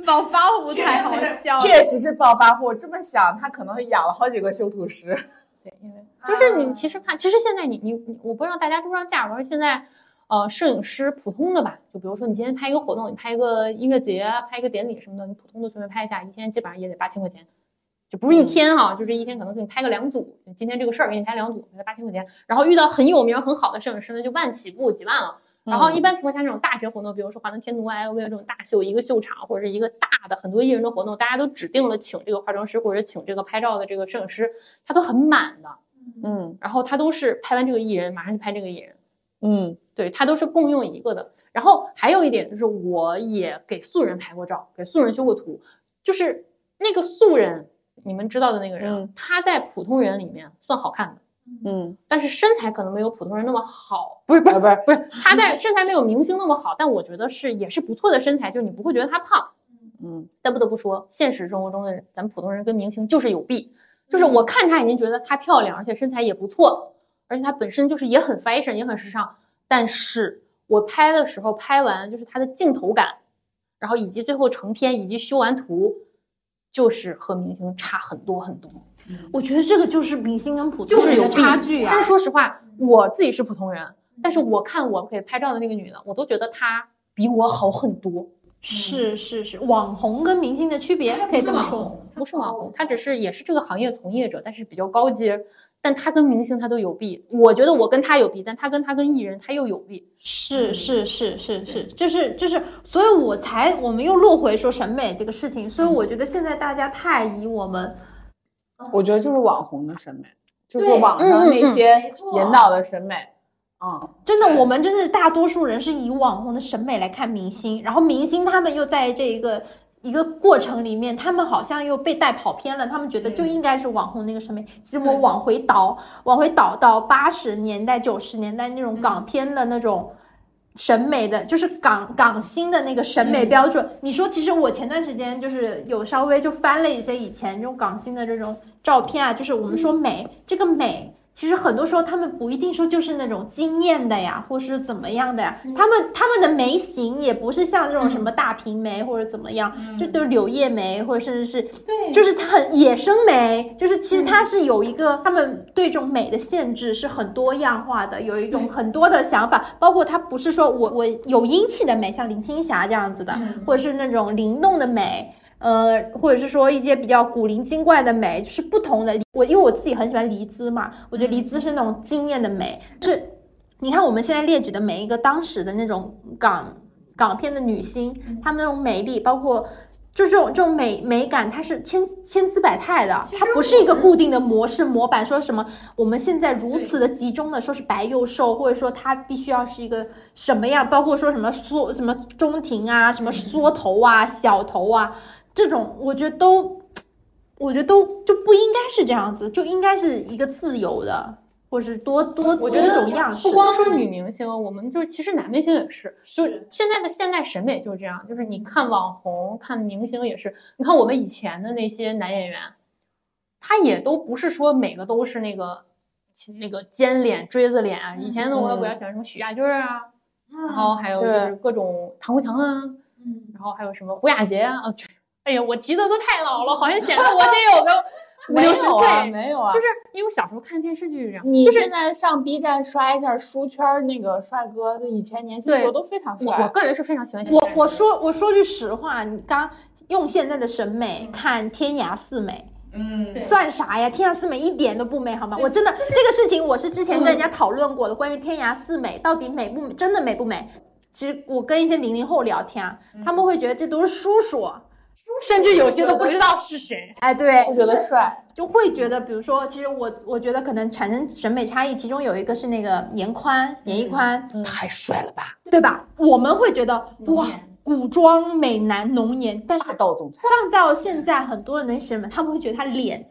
暴发户太好笑，确实是暴发户。这么想，他可能养了好几个修图师。对，因为 就是你其实看，其实现在你你你，我不知道大家知不知道价格。现在，呃，摄影师普通的吧，就比如说你今天拍一个活动，你拍一个音乐节，拍一个典礼什么的，你普通的随便拍一下，一天基本上也得八千块钱。就不是一天哈，就这一天可能给你拍个两组。今天这个事儿给你拍两组，才八千块钱。然后遇到很有名很好的摄影师呢，就万起步，几万了。然后一般情况下，这种大型活动，比如说华伦天奴、LV 这种大秀，一个秀场或者是一个大的很多艺人的活动，大家都指定了请这个化妆师或者请这个拍照的这个摄影师，他都很满的，嗯，然后他都是拍完这个艺人，马上就拍这个艺人，嗯，对他都是共用一个的。然后还有一点就是，我也给素人拍过照，给素人修过图，就是那个素人，你们知道的那个人，他在普通人里面算好看的，嗯，但是身材可能没有普通人那么好，不是不是不是。不是，他在身材没有明星那么好，但我觉得是也是不错的身材，就是你不会觉得他胖。嗯，但不得不说，现实生活中的人，咱们普通人跟明星就是有弊，就是我看他已经觉得她漂亮，而且身材也不错，而且她本身就是也很 fashion，也很时尚。但是我拍的时候拍完，就是她的镜头感，然后以及最后成片以及修完图，就是和明星差很多很多。我觉得这个就是明星跟普就是有通人的差距啊但。是说实话，我自己是普通人，但是我看我给拍照的那个女的，我都觉得她比我好很多。是是是，网红跟明星的区别可以这么说。不是网红，他只是也是这个行业从业者，但是比较高阶。但他跟明星他都有弊，我觉得我跟他有弊，但他跟他跟艺人他又有弊。是是是是是，就是就是，所以我才我们又落回说审美这个事情。所以我觉得现在大家太以我们我觉得就是网红的审美，就是对网上那些引导的审美。嗯，真的，我们真的是大多数人是以网红的审美来看明星，然后明星他们又在这一个一个过程里面，他们好像又被带跑偏了，他们觉得就应该是网红那个审美。其实我往回倒，往回倒到八十年代、九十年代那种港片的那种。审美的，就是港港星的那个审美标准。你说，其实我前段时间就是有稍微就翻了一些以前这种港星的这种照片啊，就是我们说美，这个美其实很多时候他们不一定说就是那种惊艳的呀，或是怎么样的呀，他们他们的眉形也不是像这种什么大平眉或者怎么样，就都是柳叶眉或者甚至是对。就是它很野生眉，就是其实它是有一个他们对这种美的限制是很多样化的，有一种很多的想法，包括它不是说我我有英气的美，像林青霞这样子的，或者是那种灵动的美。呃，或者是说一些比较古灵精怪的美，就是不同的。我因为我自己很喜欢黎姿嘛，我觉得黎姿是那种惊艳的美，就是你看我们现在列举的每一个当时的那种港港片的女星，她们那种美丽，包括就这种这种美美感，它是千千姿百态的，它不是一个固定的模式模板，说什么我们现在如此的集中的说是白又瘦，或者说它必须要是一个什么样，包括说什么缩什么中庭啊，什么缩头啊、小头啊，这种我觉得都，我觉得都就不应该是这样子，就应该是一个自由的，或是多多多我觉得种样式。不光说女明星，我们就是其实男明星也是，就是现在的现代审美就是这样，就是你看网红、看明星也是，你看我们以前的那些男演员，他也都不是说每个都是那个那个尖脸、锥子脸啊。以前的我比较喜欢什么许亚军啊，然后还有就是各种唐国强啊，嗯，然后还有什么胡雅洁啊，啊，这哎呀，我提的都太老了，好像显得我得有个五六十有啊，岁。没有啊，就是因为我小时候看电视剧是这样，你就是现在上 B 站刷一下书圈那个帅哥，以前年轻的时候都非常帅我。个人是非常喜欢我我说我说句实话，你刚用现在的审美看《天涯四美》。嗯，算啥呀？天涯四美一点都不美，好吗？我真的这个事情，我是之前跟人家讨论过的，关于天涯四美到底美不美，真的美不美？其实我跟一些零零后聊天啊，他们会觉得这都是叔叔，甚至有些都不知道是谁。哎，对，我觉得帅。就会觉得，比如说，其实我我觉得可能产生审美差异，其中有一个是那个严宽，严屹宽，太帅了吧！对吧？我们会觉得哇，古装美男浓颜，但是霸道总裁，放到现在很多人的审美，他们会觉得他脸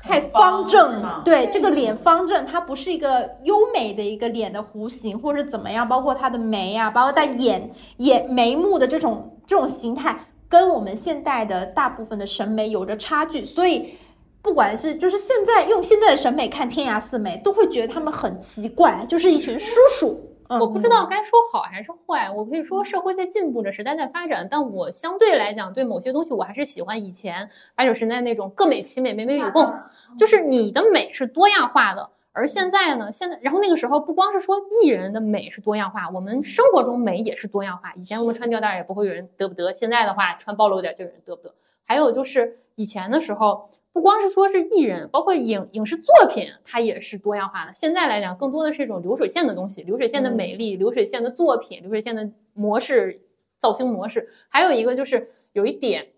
太方方正是吗对，这个脸方正，它不是一个优美的一个脸的弧形，或者怎么样，包括他的眉啊，包括他眼眼眉目的这种这种形态，跟我们现代的大部分的审美有着差距，所以。不管是就是现在用现在的审美看天涯四美，都会觉得他们很奇怪，就是一群叔叔。嗯我不知道该说好还是坏，我可以说社会在进步着，时代在发展，但我相对来讲，对某些东西我还是喜欢以前八九十年代那种各美其美，美美与共，就是你的美是多样化的。而现在呢，现在然后那个时候不光是说艺人的美是多样化，我们生活中美也是多样化。以前我们穿吊带也不会有人得不得，现在的话穿暴露点就有人得不得。还有就是以前的时候。不光是说是艺人，包括影影视作品，它也是多样化的。现在来讲，更多的是一种流水线的东西，流水线的美丽，流水线的作品，流水线的模式、造型模式。还有一个就是有一点，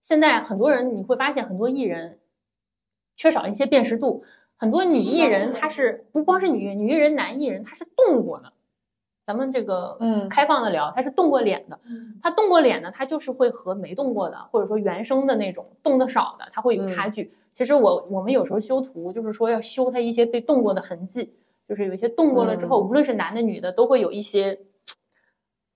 现在很多人你会发现，很多艺人缺少一些辨识度。很多女艺人她是不光是女女艺人，男艺人她是动过的。咱们这个嗯。开放的聊，他是动过脸的，他动过脸的，他就是会和没动过的，或者说原生的那种动的少的，他会有差距。其实我我们有时候修图，就是说要修他一些被动过的痕迹，就是有一些动过了之后，无论是男的女的，都会有一些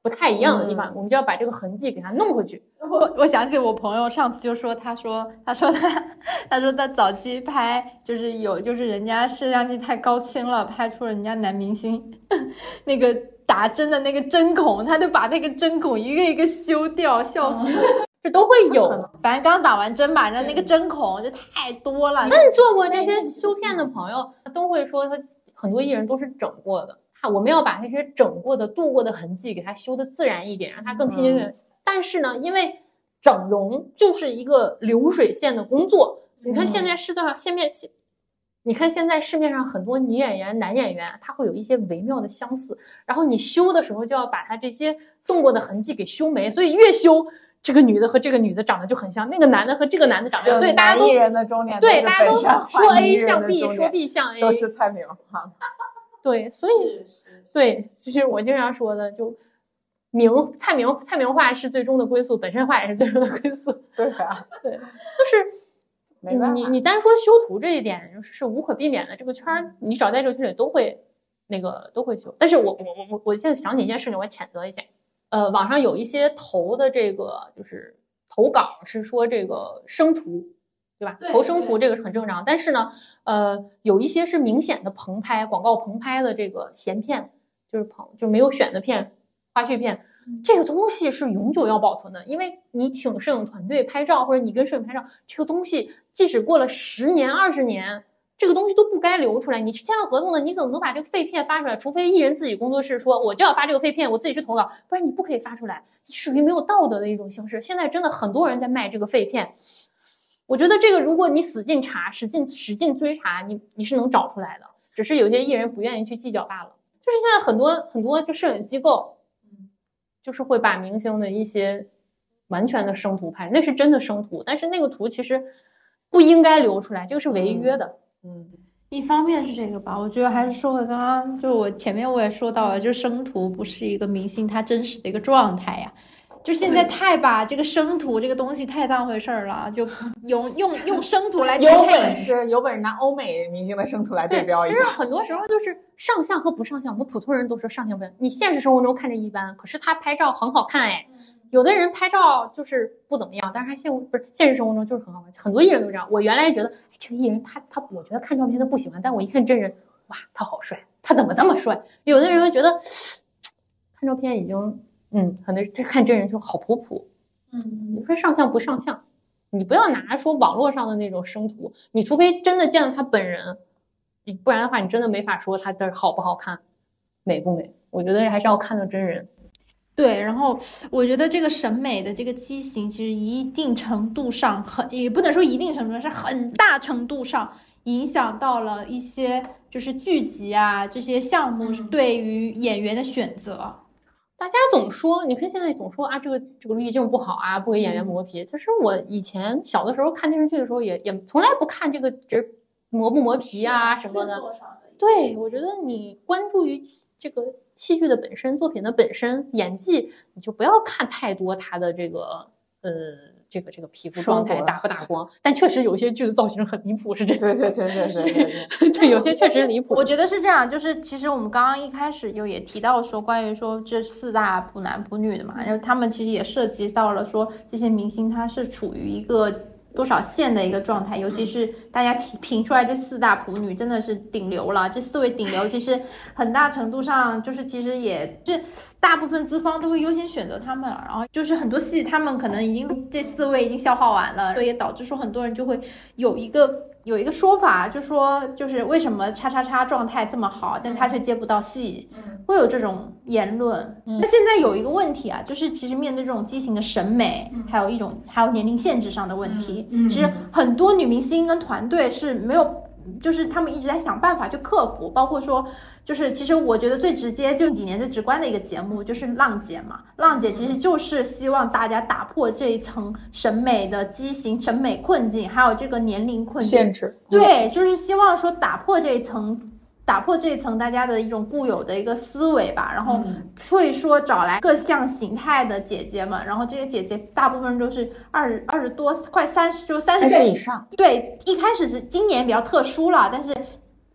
不太一样的地方，我们就要把这个痕迹给它弄回去。我我想起我朋友上次就说，他说他说他他说他早期拍就是有就是人家摄像机太高清了，拍出了人家男明星 那个打针的那个针孔，他就把那个针孔一个一个修掉，笑死了。这都会有。反正刚打完针吧，然后那个针孔就太多了。那你做过这些修片的朋友都会说，他很多艺人都是整过的。他我们要把那些整过的、度过的痕迹给它修的自然一点，让它更贴近原。但是呢，因为整容就是一个流水线的工作。你看现在市面上，现面现，你看现在市面上很多女演员、男演员，他会有一些微妙的相似。然后你修的时候就要把他这些动过的痕迹给修没，所以越修。这个女的和这个女的长得就很像，那个男的和这个男的长得，所以大家都对大家都说 A 像 B，说 B 像 A，都是蔡明哈。对，所以对，就是我经常说的，就名蔡明蔡明画是最终的归宿，本身画也是最终的归宿。对啊，对，就是 你你你单说修图这一点是无可避免的，这个圈儿你只要在这个圈里都会那个都会修。但是我我我我我现在想起一件事情，我谴责一下。呃，网上有一些投的这个就是投稿是说这个生图，对吧？投生图这个是很正常，但是呢，呃，有一些是明显的棚拍广告棚拍的这个闲片，就是棚就没有选的片花絮片，这个东西是永久要保存的，因为你请摄影团队拍照，或者你跟摄影拍照，这个东西即使过了十年二十年。这个东西都不该流出来。你签了合同的，你怎么能把这个废片发出来？除非艺人自己工作室说我就要发这个废片，我自己去投稿，不然你不可以发出来，属于没有道德的一种形式。现在真的很多人在卖这个废片，我觉得这个如果你使劲查、使劲使劲追查，你你是能找出来的，只是有些艺人不愿意去计较罢了。就是现在很多很多就摄影机构，就是会把明星的一些完全的生图拍，那是真的生图，但是那个图其实不应该流出来，这个是违约的。嗯，一方面是这个吧，我觉得还是说回刚刚，就我前面我也说到了，就是生图不是一个明星他真实的一个状态呀，就现在太把这个生图这个东西太当回事儿了，就用用用生图来有本事有本事拿欧美明星的生图来对标一下。就是很多时候就是上相和不上相，我们普通人都说上相不你现实生活中看着一般，可是他拍照很好看哎。有的人拍照就是不怎么样，但是他现不是现实生活中就是很好看。很多艺人都这样。我原来觉得这个艺人他他，我觉得看照片他不喜欢，但我一看真人，哇，他好帅，他怎么这么帅？有的人会觉得 看照片已经嗯，很多这看真人就好普普。嗯，你说上相不上相，你不要拿说网络上的那种生图，你除非真的见到他本人，你不然的话，你真的没法说他的好不好看，美不美。我觉得还是要看到真人。对，然后我觉得这个审美的这个畸形，其实一定程度上很，也不能说一定程度上，是很大程度上影响到了一些就是剧集啊这些项目对于演员的选择。大家总说，你看现在总说啊，这个这个滤镜不好啊，不给演员磨皮。其实我以前小的时候看电视剧的时候，也也从来不看这个这磨不磨皮啊什么的。对，我觉得你关注于这个。戏剧的本身，作品的本身，演技，你就不要看太多他的这个，呃，这个这个皮肤状态打不打光。但确实有些剧的造型很离谱，是真的。对对对对对 对，有些确实离谱。我觉得是这样，就是其实我们刚刚一开始就也提到说，关于说这四大普男普女的嘛，然后他们其实也涉及到了说这些明星他是处于一个。多少线的一个状态，尤其是大家评评出来这四大普女真的是顶流了。这四位顶流其实很大程度上就是其实也这大部分资方都会优先选择他们，然后就是很多戏他们可能已经这四位已经消耗完了，所以也导致说很多人就会有一个有一个说法，就说就是为什么叉叉叉状态这么好，但他却接不到戏。会有这种言论，那现在有一个问题啊，就是其实面对这种畸形的审美，还有一种还有年龄限制上的问题，其实很多女明星跟团队是没有，就是他们一直在想办法去克服，包括说，就是其实我觉得最直接就几年最直观的一个节目就是《浪姐》嘛，《浪姐》其实就是希望大家打破这一层审美的畸形、审美困境，还有这个年龄困境限制，对，就是希望说打破这一层。打破这一层大家的一种固有的一个思维吧，然后会说找来各项形态的姐姐们，然后这些姐姐大部分都是二二十多，快三十，就三十岁以上。对，一开始是今年比较特殊了，但是。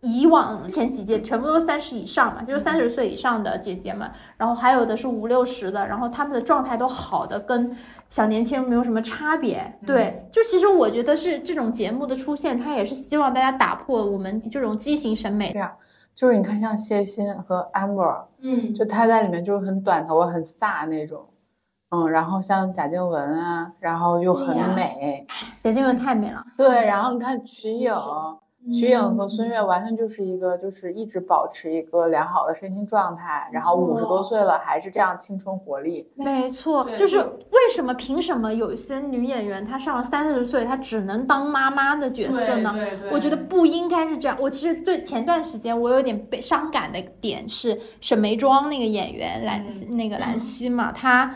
以往前几届全部都是三十以上嘛，就是三十岁以上的姐姐们，然后还有的是五六十的，然后他们的状态都好的跟小年轻人没有什么差别。对，就其实我觉得是这种节目的出现，它也是希望大家打破我们这种畸形审美。这样，就是你看像谢欣和 Amber，嗯，就她在里面就是很短头发很飒那种，嗯，然后像贾静雯啊，然后又很美，贾静雯太美了。对，然后你看瞿颖。瞿颖和孙悦完全就是一个，就是一直保持一个良好的身心状态，然后五十多岁了还是这样青春活力。没错，就是为什么凭什么有一些女演员她上了三十岁，她只能当妈妈的角色呢？我觉得不应该是这样。我其实对前段时间我有点被伤感的点是沈眉庄那个演员兰那个兰溪嘛，她。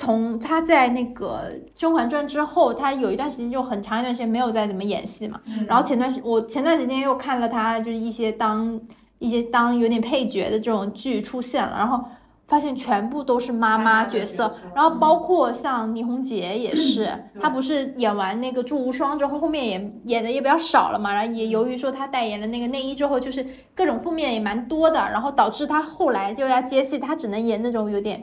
从他在那个《甄嬛传》之后，他有一段时间就很长一段时间没有再怎么演戏嘛。然后前段时我前段时间又看了他就是一些当一些当有点配角的这种剧出现了，然后发现全部都是妈妈角色。然后包括像倪虹洁也是，她不是演完那个《祝无双》之后，后面也演的也比较少了嘛。然后也由于说她代言的那个内衣之后，就是各种负面也蛮多的，然后导致她后来就要接戏，她只能演那种有点。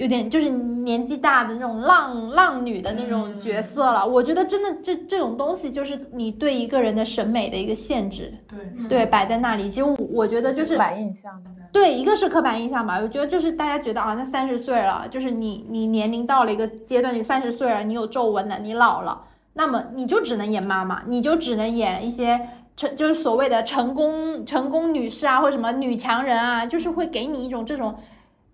有点就是年纪大的那种浪浪女的那种角色了，我觉得真的这这种东西就是你对一个人的审美的一个限制，对对，摆在那里。其实我觉得就是刻板印象，对，一个是刻板印象吧。我觉得就是大家觉得啊，那三十岁了，就是你你年龄到了一个阶段，你三十岁了，你有皱纹了，你老了，那么你就只能演妈妈，你就只能演一些成就是所谓的成功成功女士啊，或者什么女强人啊，就是会给你一种这种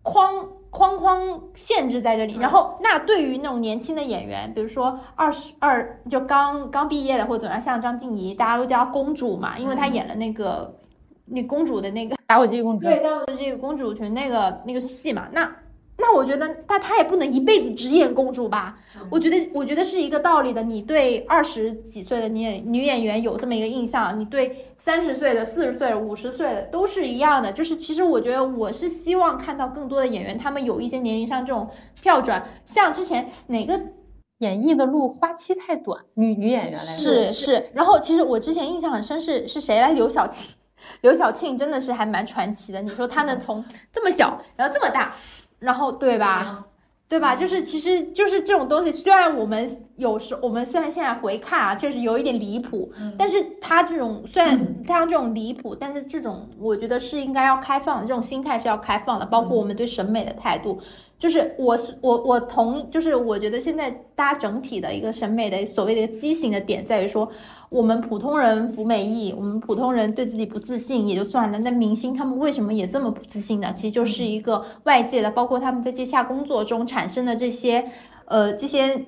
框。框框限制在这里，然后那对于那种年轻的演员，比如说二十二就刚刚毕业的或者怎么样，像张婧仪，大家都叫公主嘛，因为她演了那个那公主的那个打火机公主，对，打火机公主群那个那个戏嘛，那。那我觉得，但她也不能一辈子只演公主吧？我觉得，我觉得是一个道理的。你对二十几岁的女女演员有这么一个印象，你对三十岁的、四十岁、五十岁的都是一样的。就是其实我觉得，我是希望看到更多的演员，他们有一些年龄上这种跳转。像之前哪个演绎的路花期太短，女女演员来说是是。然后其实我之前印象很深是是谁来？刘晓庆，刘晓庆真的是还蛮传奇的。你说她能从这么小然后这么大？然后对吧，对吧？就是其实就是这种东西，虽然我们有时我们虽然现在回看啊，确实有一点离谱，但是他这种虽然他这种离谱，但是这种我觉得是应该要开放，这种心态是要开放的，包括我们对审美的态度。就是我我我同就是我觉得现在大家整体的一个审美的所谓的畸形的点在于说。我们普通人服美役，我们普通人对自己不自信也就算了，那明星他们为什么也这么不自信呢？其实就是一个外界的，包括他们在接洽工作中产生的这些，呃，这些。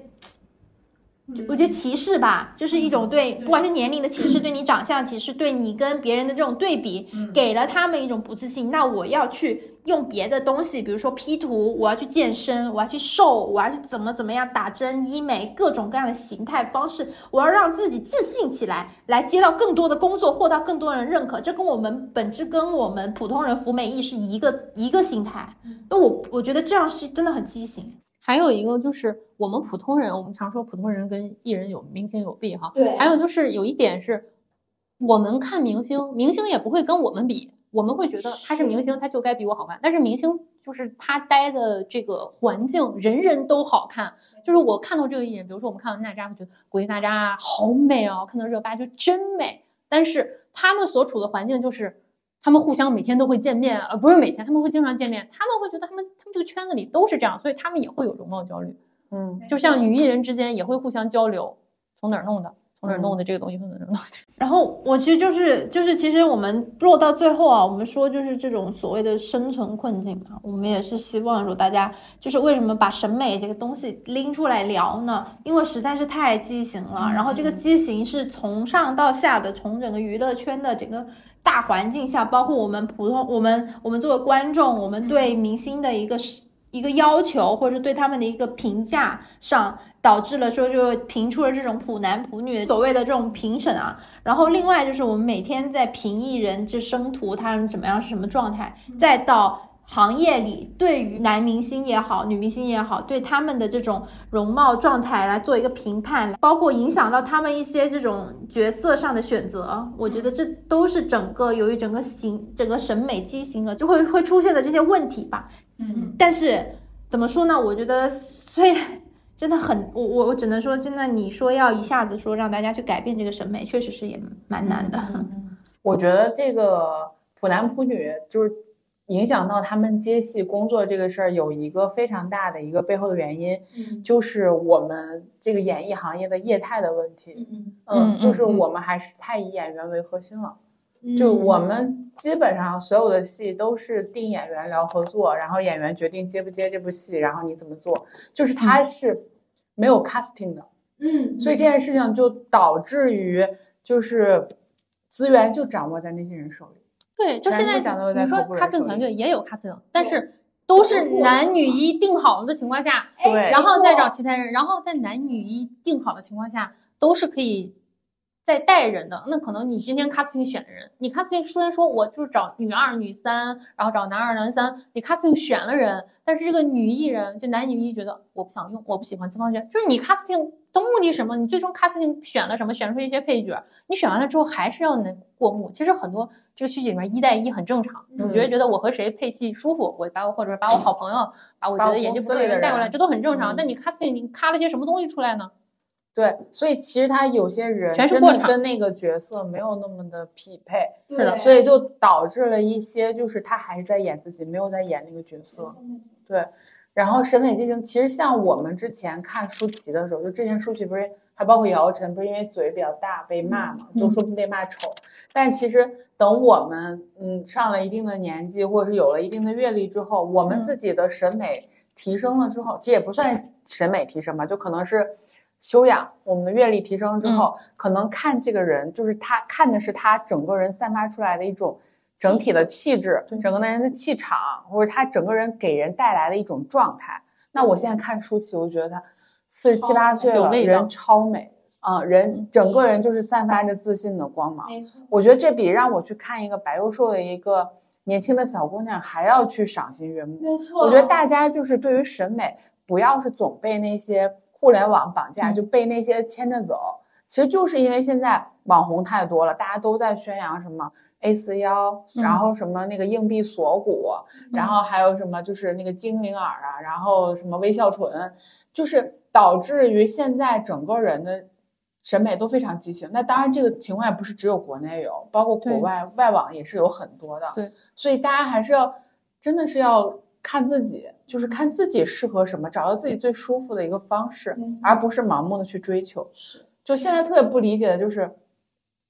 我觉得歧视吧，就是一种对，不管是年龄的歧视，对你长相歧视，对你跟别人的这种对比，给了他们一种不自信。那我要去用别的东西，比如说 P 图，我要去健身，我要去瘦，我要去怎么怎么样打针医美，各种各样的形态方式，我要让自己自信起来，来接到更多的工作，获到更多人认可。这跟我们本质跟我们普通人服美役是一个一个心态。那我我觉得这样是真的很畸形。还有一个就是我们普通人，我们常说普通人跟艺人有明星有弊哈。对。还有就是有一点是，我们看明星，明星也不会跟我们比，我们会觉得他是明星，他就该比我好看。但是明星就是他待的这个环境，人人都好看。就是我看到这个一点，比如说我们看到娜扎，会觉得古力娜扎好美哦，看到热巴就真美。但是他们所处的环境就是。他们互相每天都会见面，而不是每天，他们会经常见面。他们会觉得他们他们这个圈子里都是这样，所以他们也会有容貌焦虑。嗯，就像女艺人之间也会互相交流，从哪儿弄的，从哪儿弄的这个东西，从哪儿弄的。然后我其实就是就是，其实我们落到最后啊，我们说就是这种所谓的生存困境嘛，我们也是希望说大家就是为什么把审美这个东西拎出来聊呢？因为实在是太畸形了。然后这个畸形是从上到下的，从整个娱乐圈的整个。大环境下，包括我们普通我们我们作为观众，我们对明星的一个一个要求，或者是对他们的一个评价上，导致了说就评出了这种普男普女所谓的这种评审啊。然后另外就是我们每天在评艺人这生图，他是怎么样是什么状态，再到。行业里对于男明星也好，女明星也好，对他们的这种容貌状态来做一个评判，包括影响到他们一些这种角色上的选择，我觉得这都是整个由于整个形整个审美畸形了，就会会出现的这些问题吧。嗯，但是怎么说呢？我觉得虽然真的很，我我我只能说，真的你说要一下子说让大家去改变这个审美，确实是也蛮难的。我觉得这个普男普女就是。影响到他们接戏工作这个事儿，有一个非常大的一个背后的原因，就是我们这个演艺行业的业态的问题。嗯嗯，就是我们还是太以演员为核心了。就我们基本上所有的戏都是定演员聊合作，然后演员决定接不接这部戏，然后你怎么做，就是他是没有 casting 的。嗯，所以这件事情就导致于就是资源就掌握在那些人手里。对，就现在你说 casting 团队也有 casting，但是都是男女一定好了的情况下，对，然后再找其他人，然后在男女一定好的情况下，都是可以。在带人的那可能你今天 casting 选的人，你 casting 虽然说我就是找女二女三，然后找男二男三，你 casting 选了人，但是这个女艺人就男女一觉得我不想用，我不喜欢资方选，就是你 casting 的目的什么？你最终 casting 选了什么？选出一些配角，你选完了之后还是要能过目。其实很多这个续集里面一带一很正常，主角觉得我和谁配戏舒服，我把我或者把我好朋友，把我觉得演技不错的人带过来，这都很正常。但你 casting 你卡了些什么东西出来呢？对，所以其实他有些人真的跟那个角色没有那么的匹配，是的，所以就导致了一些，就是他还是在演自己，没有在演那个角色。对，然后审美畸形，其实像我们之前看舒淇的时候，就之前舒淇不是还包括姚晨，不是因为嘴比较大被骂嘛，都说被骂丑。但其实等我们嗯上了一定的年纪，或者是有了一定的阅历之后，我们自己的审美提升了之后，其实也不算审美提升吧，就可能是。修养，我们的阅历提升之后，可能看这个人，就是他看的是他整个人散发出来的一种整体的气质，整个人的气场，或者他整个人给人带来的一种状态。那我现在看舒淇，我觉得她四十七八岁了，人超美啊，人整个人就是散发着自信的光芒。我觉得这比让我去看一个白幼瘦的一个年轻的小姑娘还要去赏心悦目。没错，我觉得大家就是对于审美，不要是总被那些。互联网绑架就被那些牵着走，其实就是因为现在网红太多了，大家都在宣扬什么 A 四腰，然后什么那个硬币锁骨，然后还有什么就是那个精灵耳啊，然后什么微笑唇，就是导致于现在整个人的审美都非常畸形。那当然这个情况也不是只有国内有，包括国外外网也是有很多的。对，所以大家还是要真的是要。看自己，就是看自己适合什么，找到自己最舒服的一个方式，而不是盲目的去追求。是，就现在特别不理解的就是，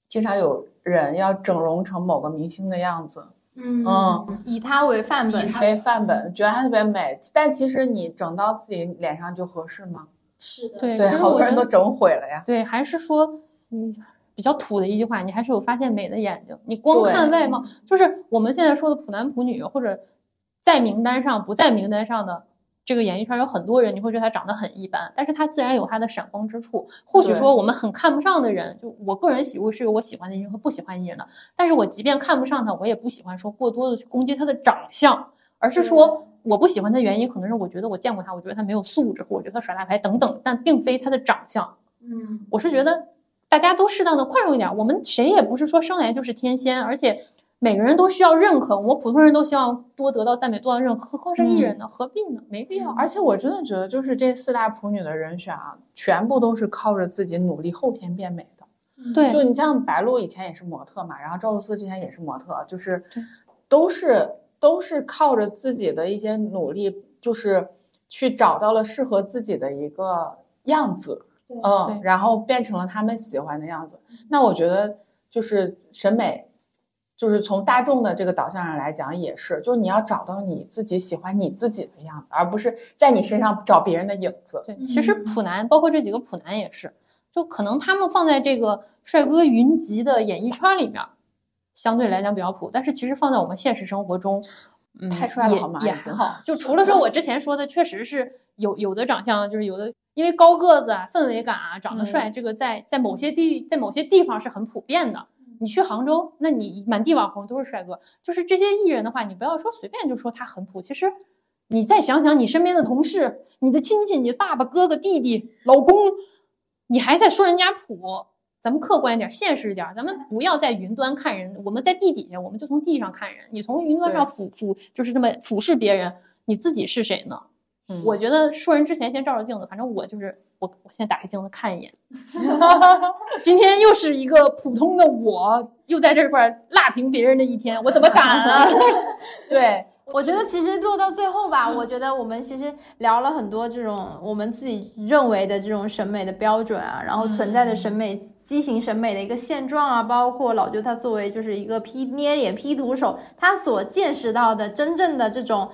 经常有人要整容成某个明星的样子，嗯嗯，以他为范本，以他为范本，觉得他特别美，但其实你整到自己脸上就合适吗？是的，对对，好多人都整毁了呀。对，还是说，嗯，比较土的一句话，你还是有发现美的眼睛。你光看外貌，就是我们现在说的普男普女，或者。在名单上不在名单上的这个演艺圈有很多人，你会觉得他长得很一般，但是他自然有他的闪光之处。或许说我们很看不上的人，就我个人喜恶是有我喜欢的艺人和不喜欢艺人的，但是我即便看不上他，我也不喜欢说过多的去攻击他的长相，而是说我不喜欢的原因可能是我觉得我见过他，我觉得他没有素质，或我觉得他耍大牌等等，但并非他的长相。嗯，我是觉得大家都适当的宽容一点，我们谁也不是说生来就是天仙，而且。每个人都需要认可，我们普通人都希望多得到赞美，多到认可，何况是艺人呢？何必呢？没必要。而且我真的觉得，就是这四大普女的人选啊，全部都是靠着自己努力后天变美的。对，就你像白鹿以前也是模特嘛，然后赵露思之前也是模特，就是都是都是靠着自己的一些努力，就是去找到了适合自己的一个样子，嗯，然后变成了他们喜欢的样子。那我觉得就是审美。就是从大众的这个导向上来讲，也是，就是你要找到你自己喜欢你自己的样子，而不是在你身上找别人的影子。对，其实普男，包括这几个普男也是，就可能他们放在这个帅哥云集的演艺圈里面，相对来讲比较普，但是其实放在我们现实生活中，太帅了，好吗？也还好。就除了说我之前说的，确实是有有的长相，就是有的因为高个子啊、氛围感啊、长得帅，这个在在某些地在某些地方是很普遍的。你去杭州，那你满地网红都是帅哥。就是这些艺人的话，你不要说随便就说他很普。其实你再想想，你身边的同事、你的亲戚、你的爸爸、哥哥、弟弟、老公，你还在说人家普？咱们客观一点，现实一点，咱们不要在云端看人，我们在地底下，我们就从地上看人。你从云端上俯俯，就是这么俯视别人，你自己是谁呢？我觉得说人之前先照照镜子，反正我就是我，我现在打开镜子看一眼。今天又是一个普通的我，又在这块辣评别人的一天，我怎么敢啊？对。我觉得其实落到最后吧，我觉得我们其实聊了很多这种我们自己认为的这种审美的标准啊，然后存在的审美畸形审美的一个现状啊，包括老舅他作为就是一个 P 捏脸 P 图手，他所见识到的真正的这种，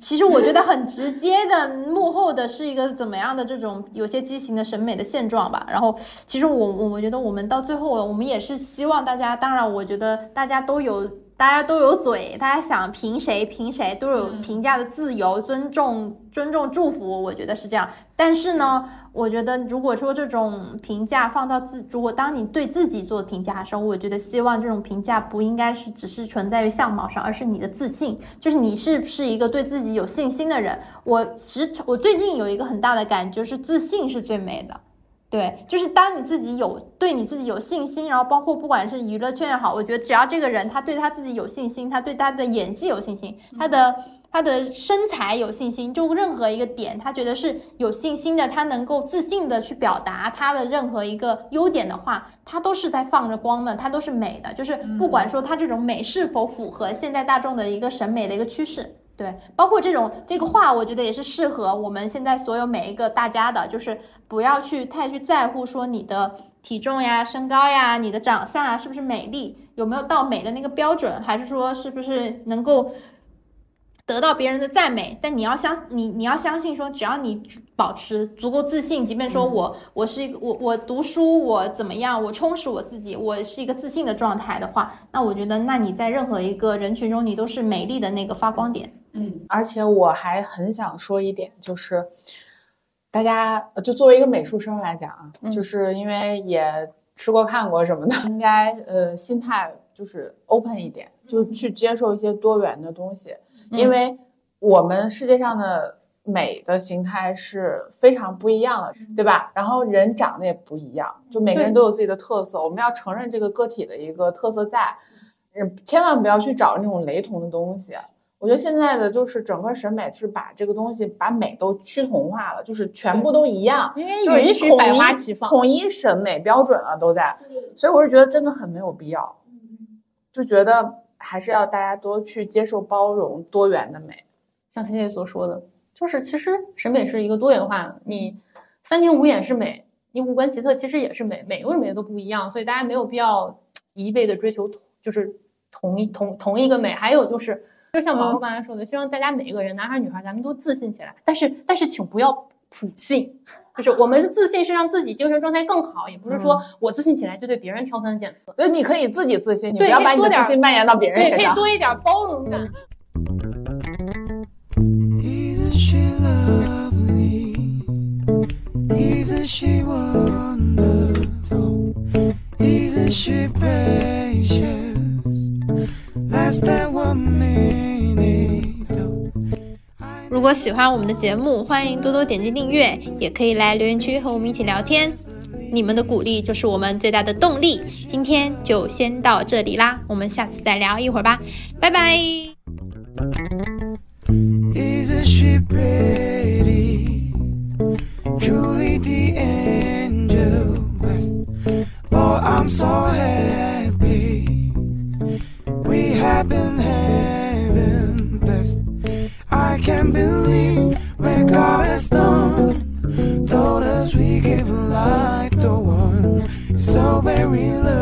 其实我觉得很直接的幕后的是一个怎么样的这种有些畸形的审美的现状吧。然后其实我我们觉得我们到最后我们也是希望大家，当然我觉得大家都有。大家都有嘴，大家想评谁评谁都有评价的自由，尊重尊重祝福，我觉得是这样。但是呢，我觉得如果说这种评价放到自，如果当你对自己做评价的时候，我觉得希望这种评价不应该是只是存在于相貌上，而是你的自信，就是你是不是一个对自己有信心的人。我时我最近有一个很大的感觉，是自信是最美的。对，就是当你自己有对你自己有信心，然后包括不管是娱乐圈也好，我觉得只要这个人他对他自己有信心，他对他的演技有信心，他的他的身材有信心，就任何一个点他觉得是有信心的，他能够自信的去表达他的任何一个优点的话，他都是在放着光的，他都是美的，就是不管说他这种美是否符合现在大众的一个审美的一个趋势。对，包括这种这个话，我觉得也是适合我们现在所有每一个大家的，就是不要去太去在乎说你的体重呀、身高呀、你的长相啊是不是美丽，有没有到美的那个标准，还是说是不是能够得到别人的赞美？但你要相你你要相信说，只要你保持足够自信，即便说我我是一个我我读书我怎么样，我充实我自己，我是一个自信的状态的话，那我觉得那你在任何一个人群中，你都是美丽的那个发光点。嗯，而且我还很想说一点，就是大家就作为一个美术生来讲啊，就是因为也吃过看过什么的，应该呃心态就是 open 一点，就去接受一些多元的东西，因为我们世界上的美的形态是非常不一样的，对吧？然后人长得也不一样，就每个人都有自己的特色，我们要承认这个个体的一个特色在，嗯，千万不要去找那种雷同的东西。我觉得现在的就是整个审美是把这个东西把美都趋同化了，就是全部都一样，因为允许百花齐放，统一审美标准了都在，所以我是觉得真的很没有必要，就觉得还是要大家多去接受包容多元的美。像谢谢所说的，就是其实审美是一个多元化的，你三庭五眼是美，你五官奇特其实也是美，每个人美都不一样，所以大家没有必要一味的追求就是同一同同一个美，还有就是。就像毛毛刚才说的，希望大家每一个人，男孩女孩，咱们都自信起来。但是，但是，请不要普信，就是我们的自信是让自己精神状态更好，也不是说我自信起来就对别人挑三拣四。所以你可以自己自信，你不要把你的自信蔓延到别人身上。对，可以多一点包容感。如果喜欢我们的节目，欢迎多多点击订阅，也可以来留言区和我们一起聊天。你们的鼓励就是我们最大的动力。今天就先到这里啦，我们下次再聊一会儿吧，拜拜。We very low.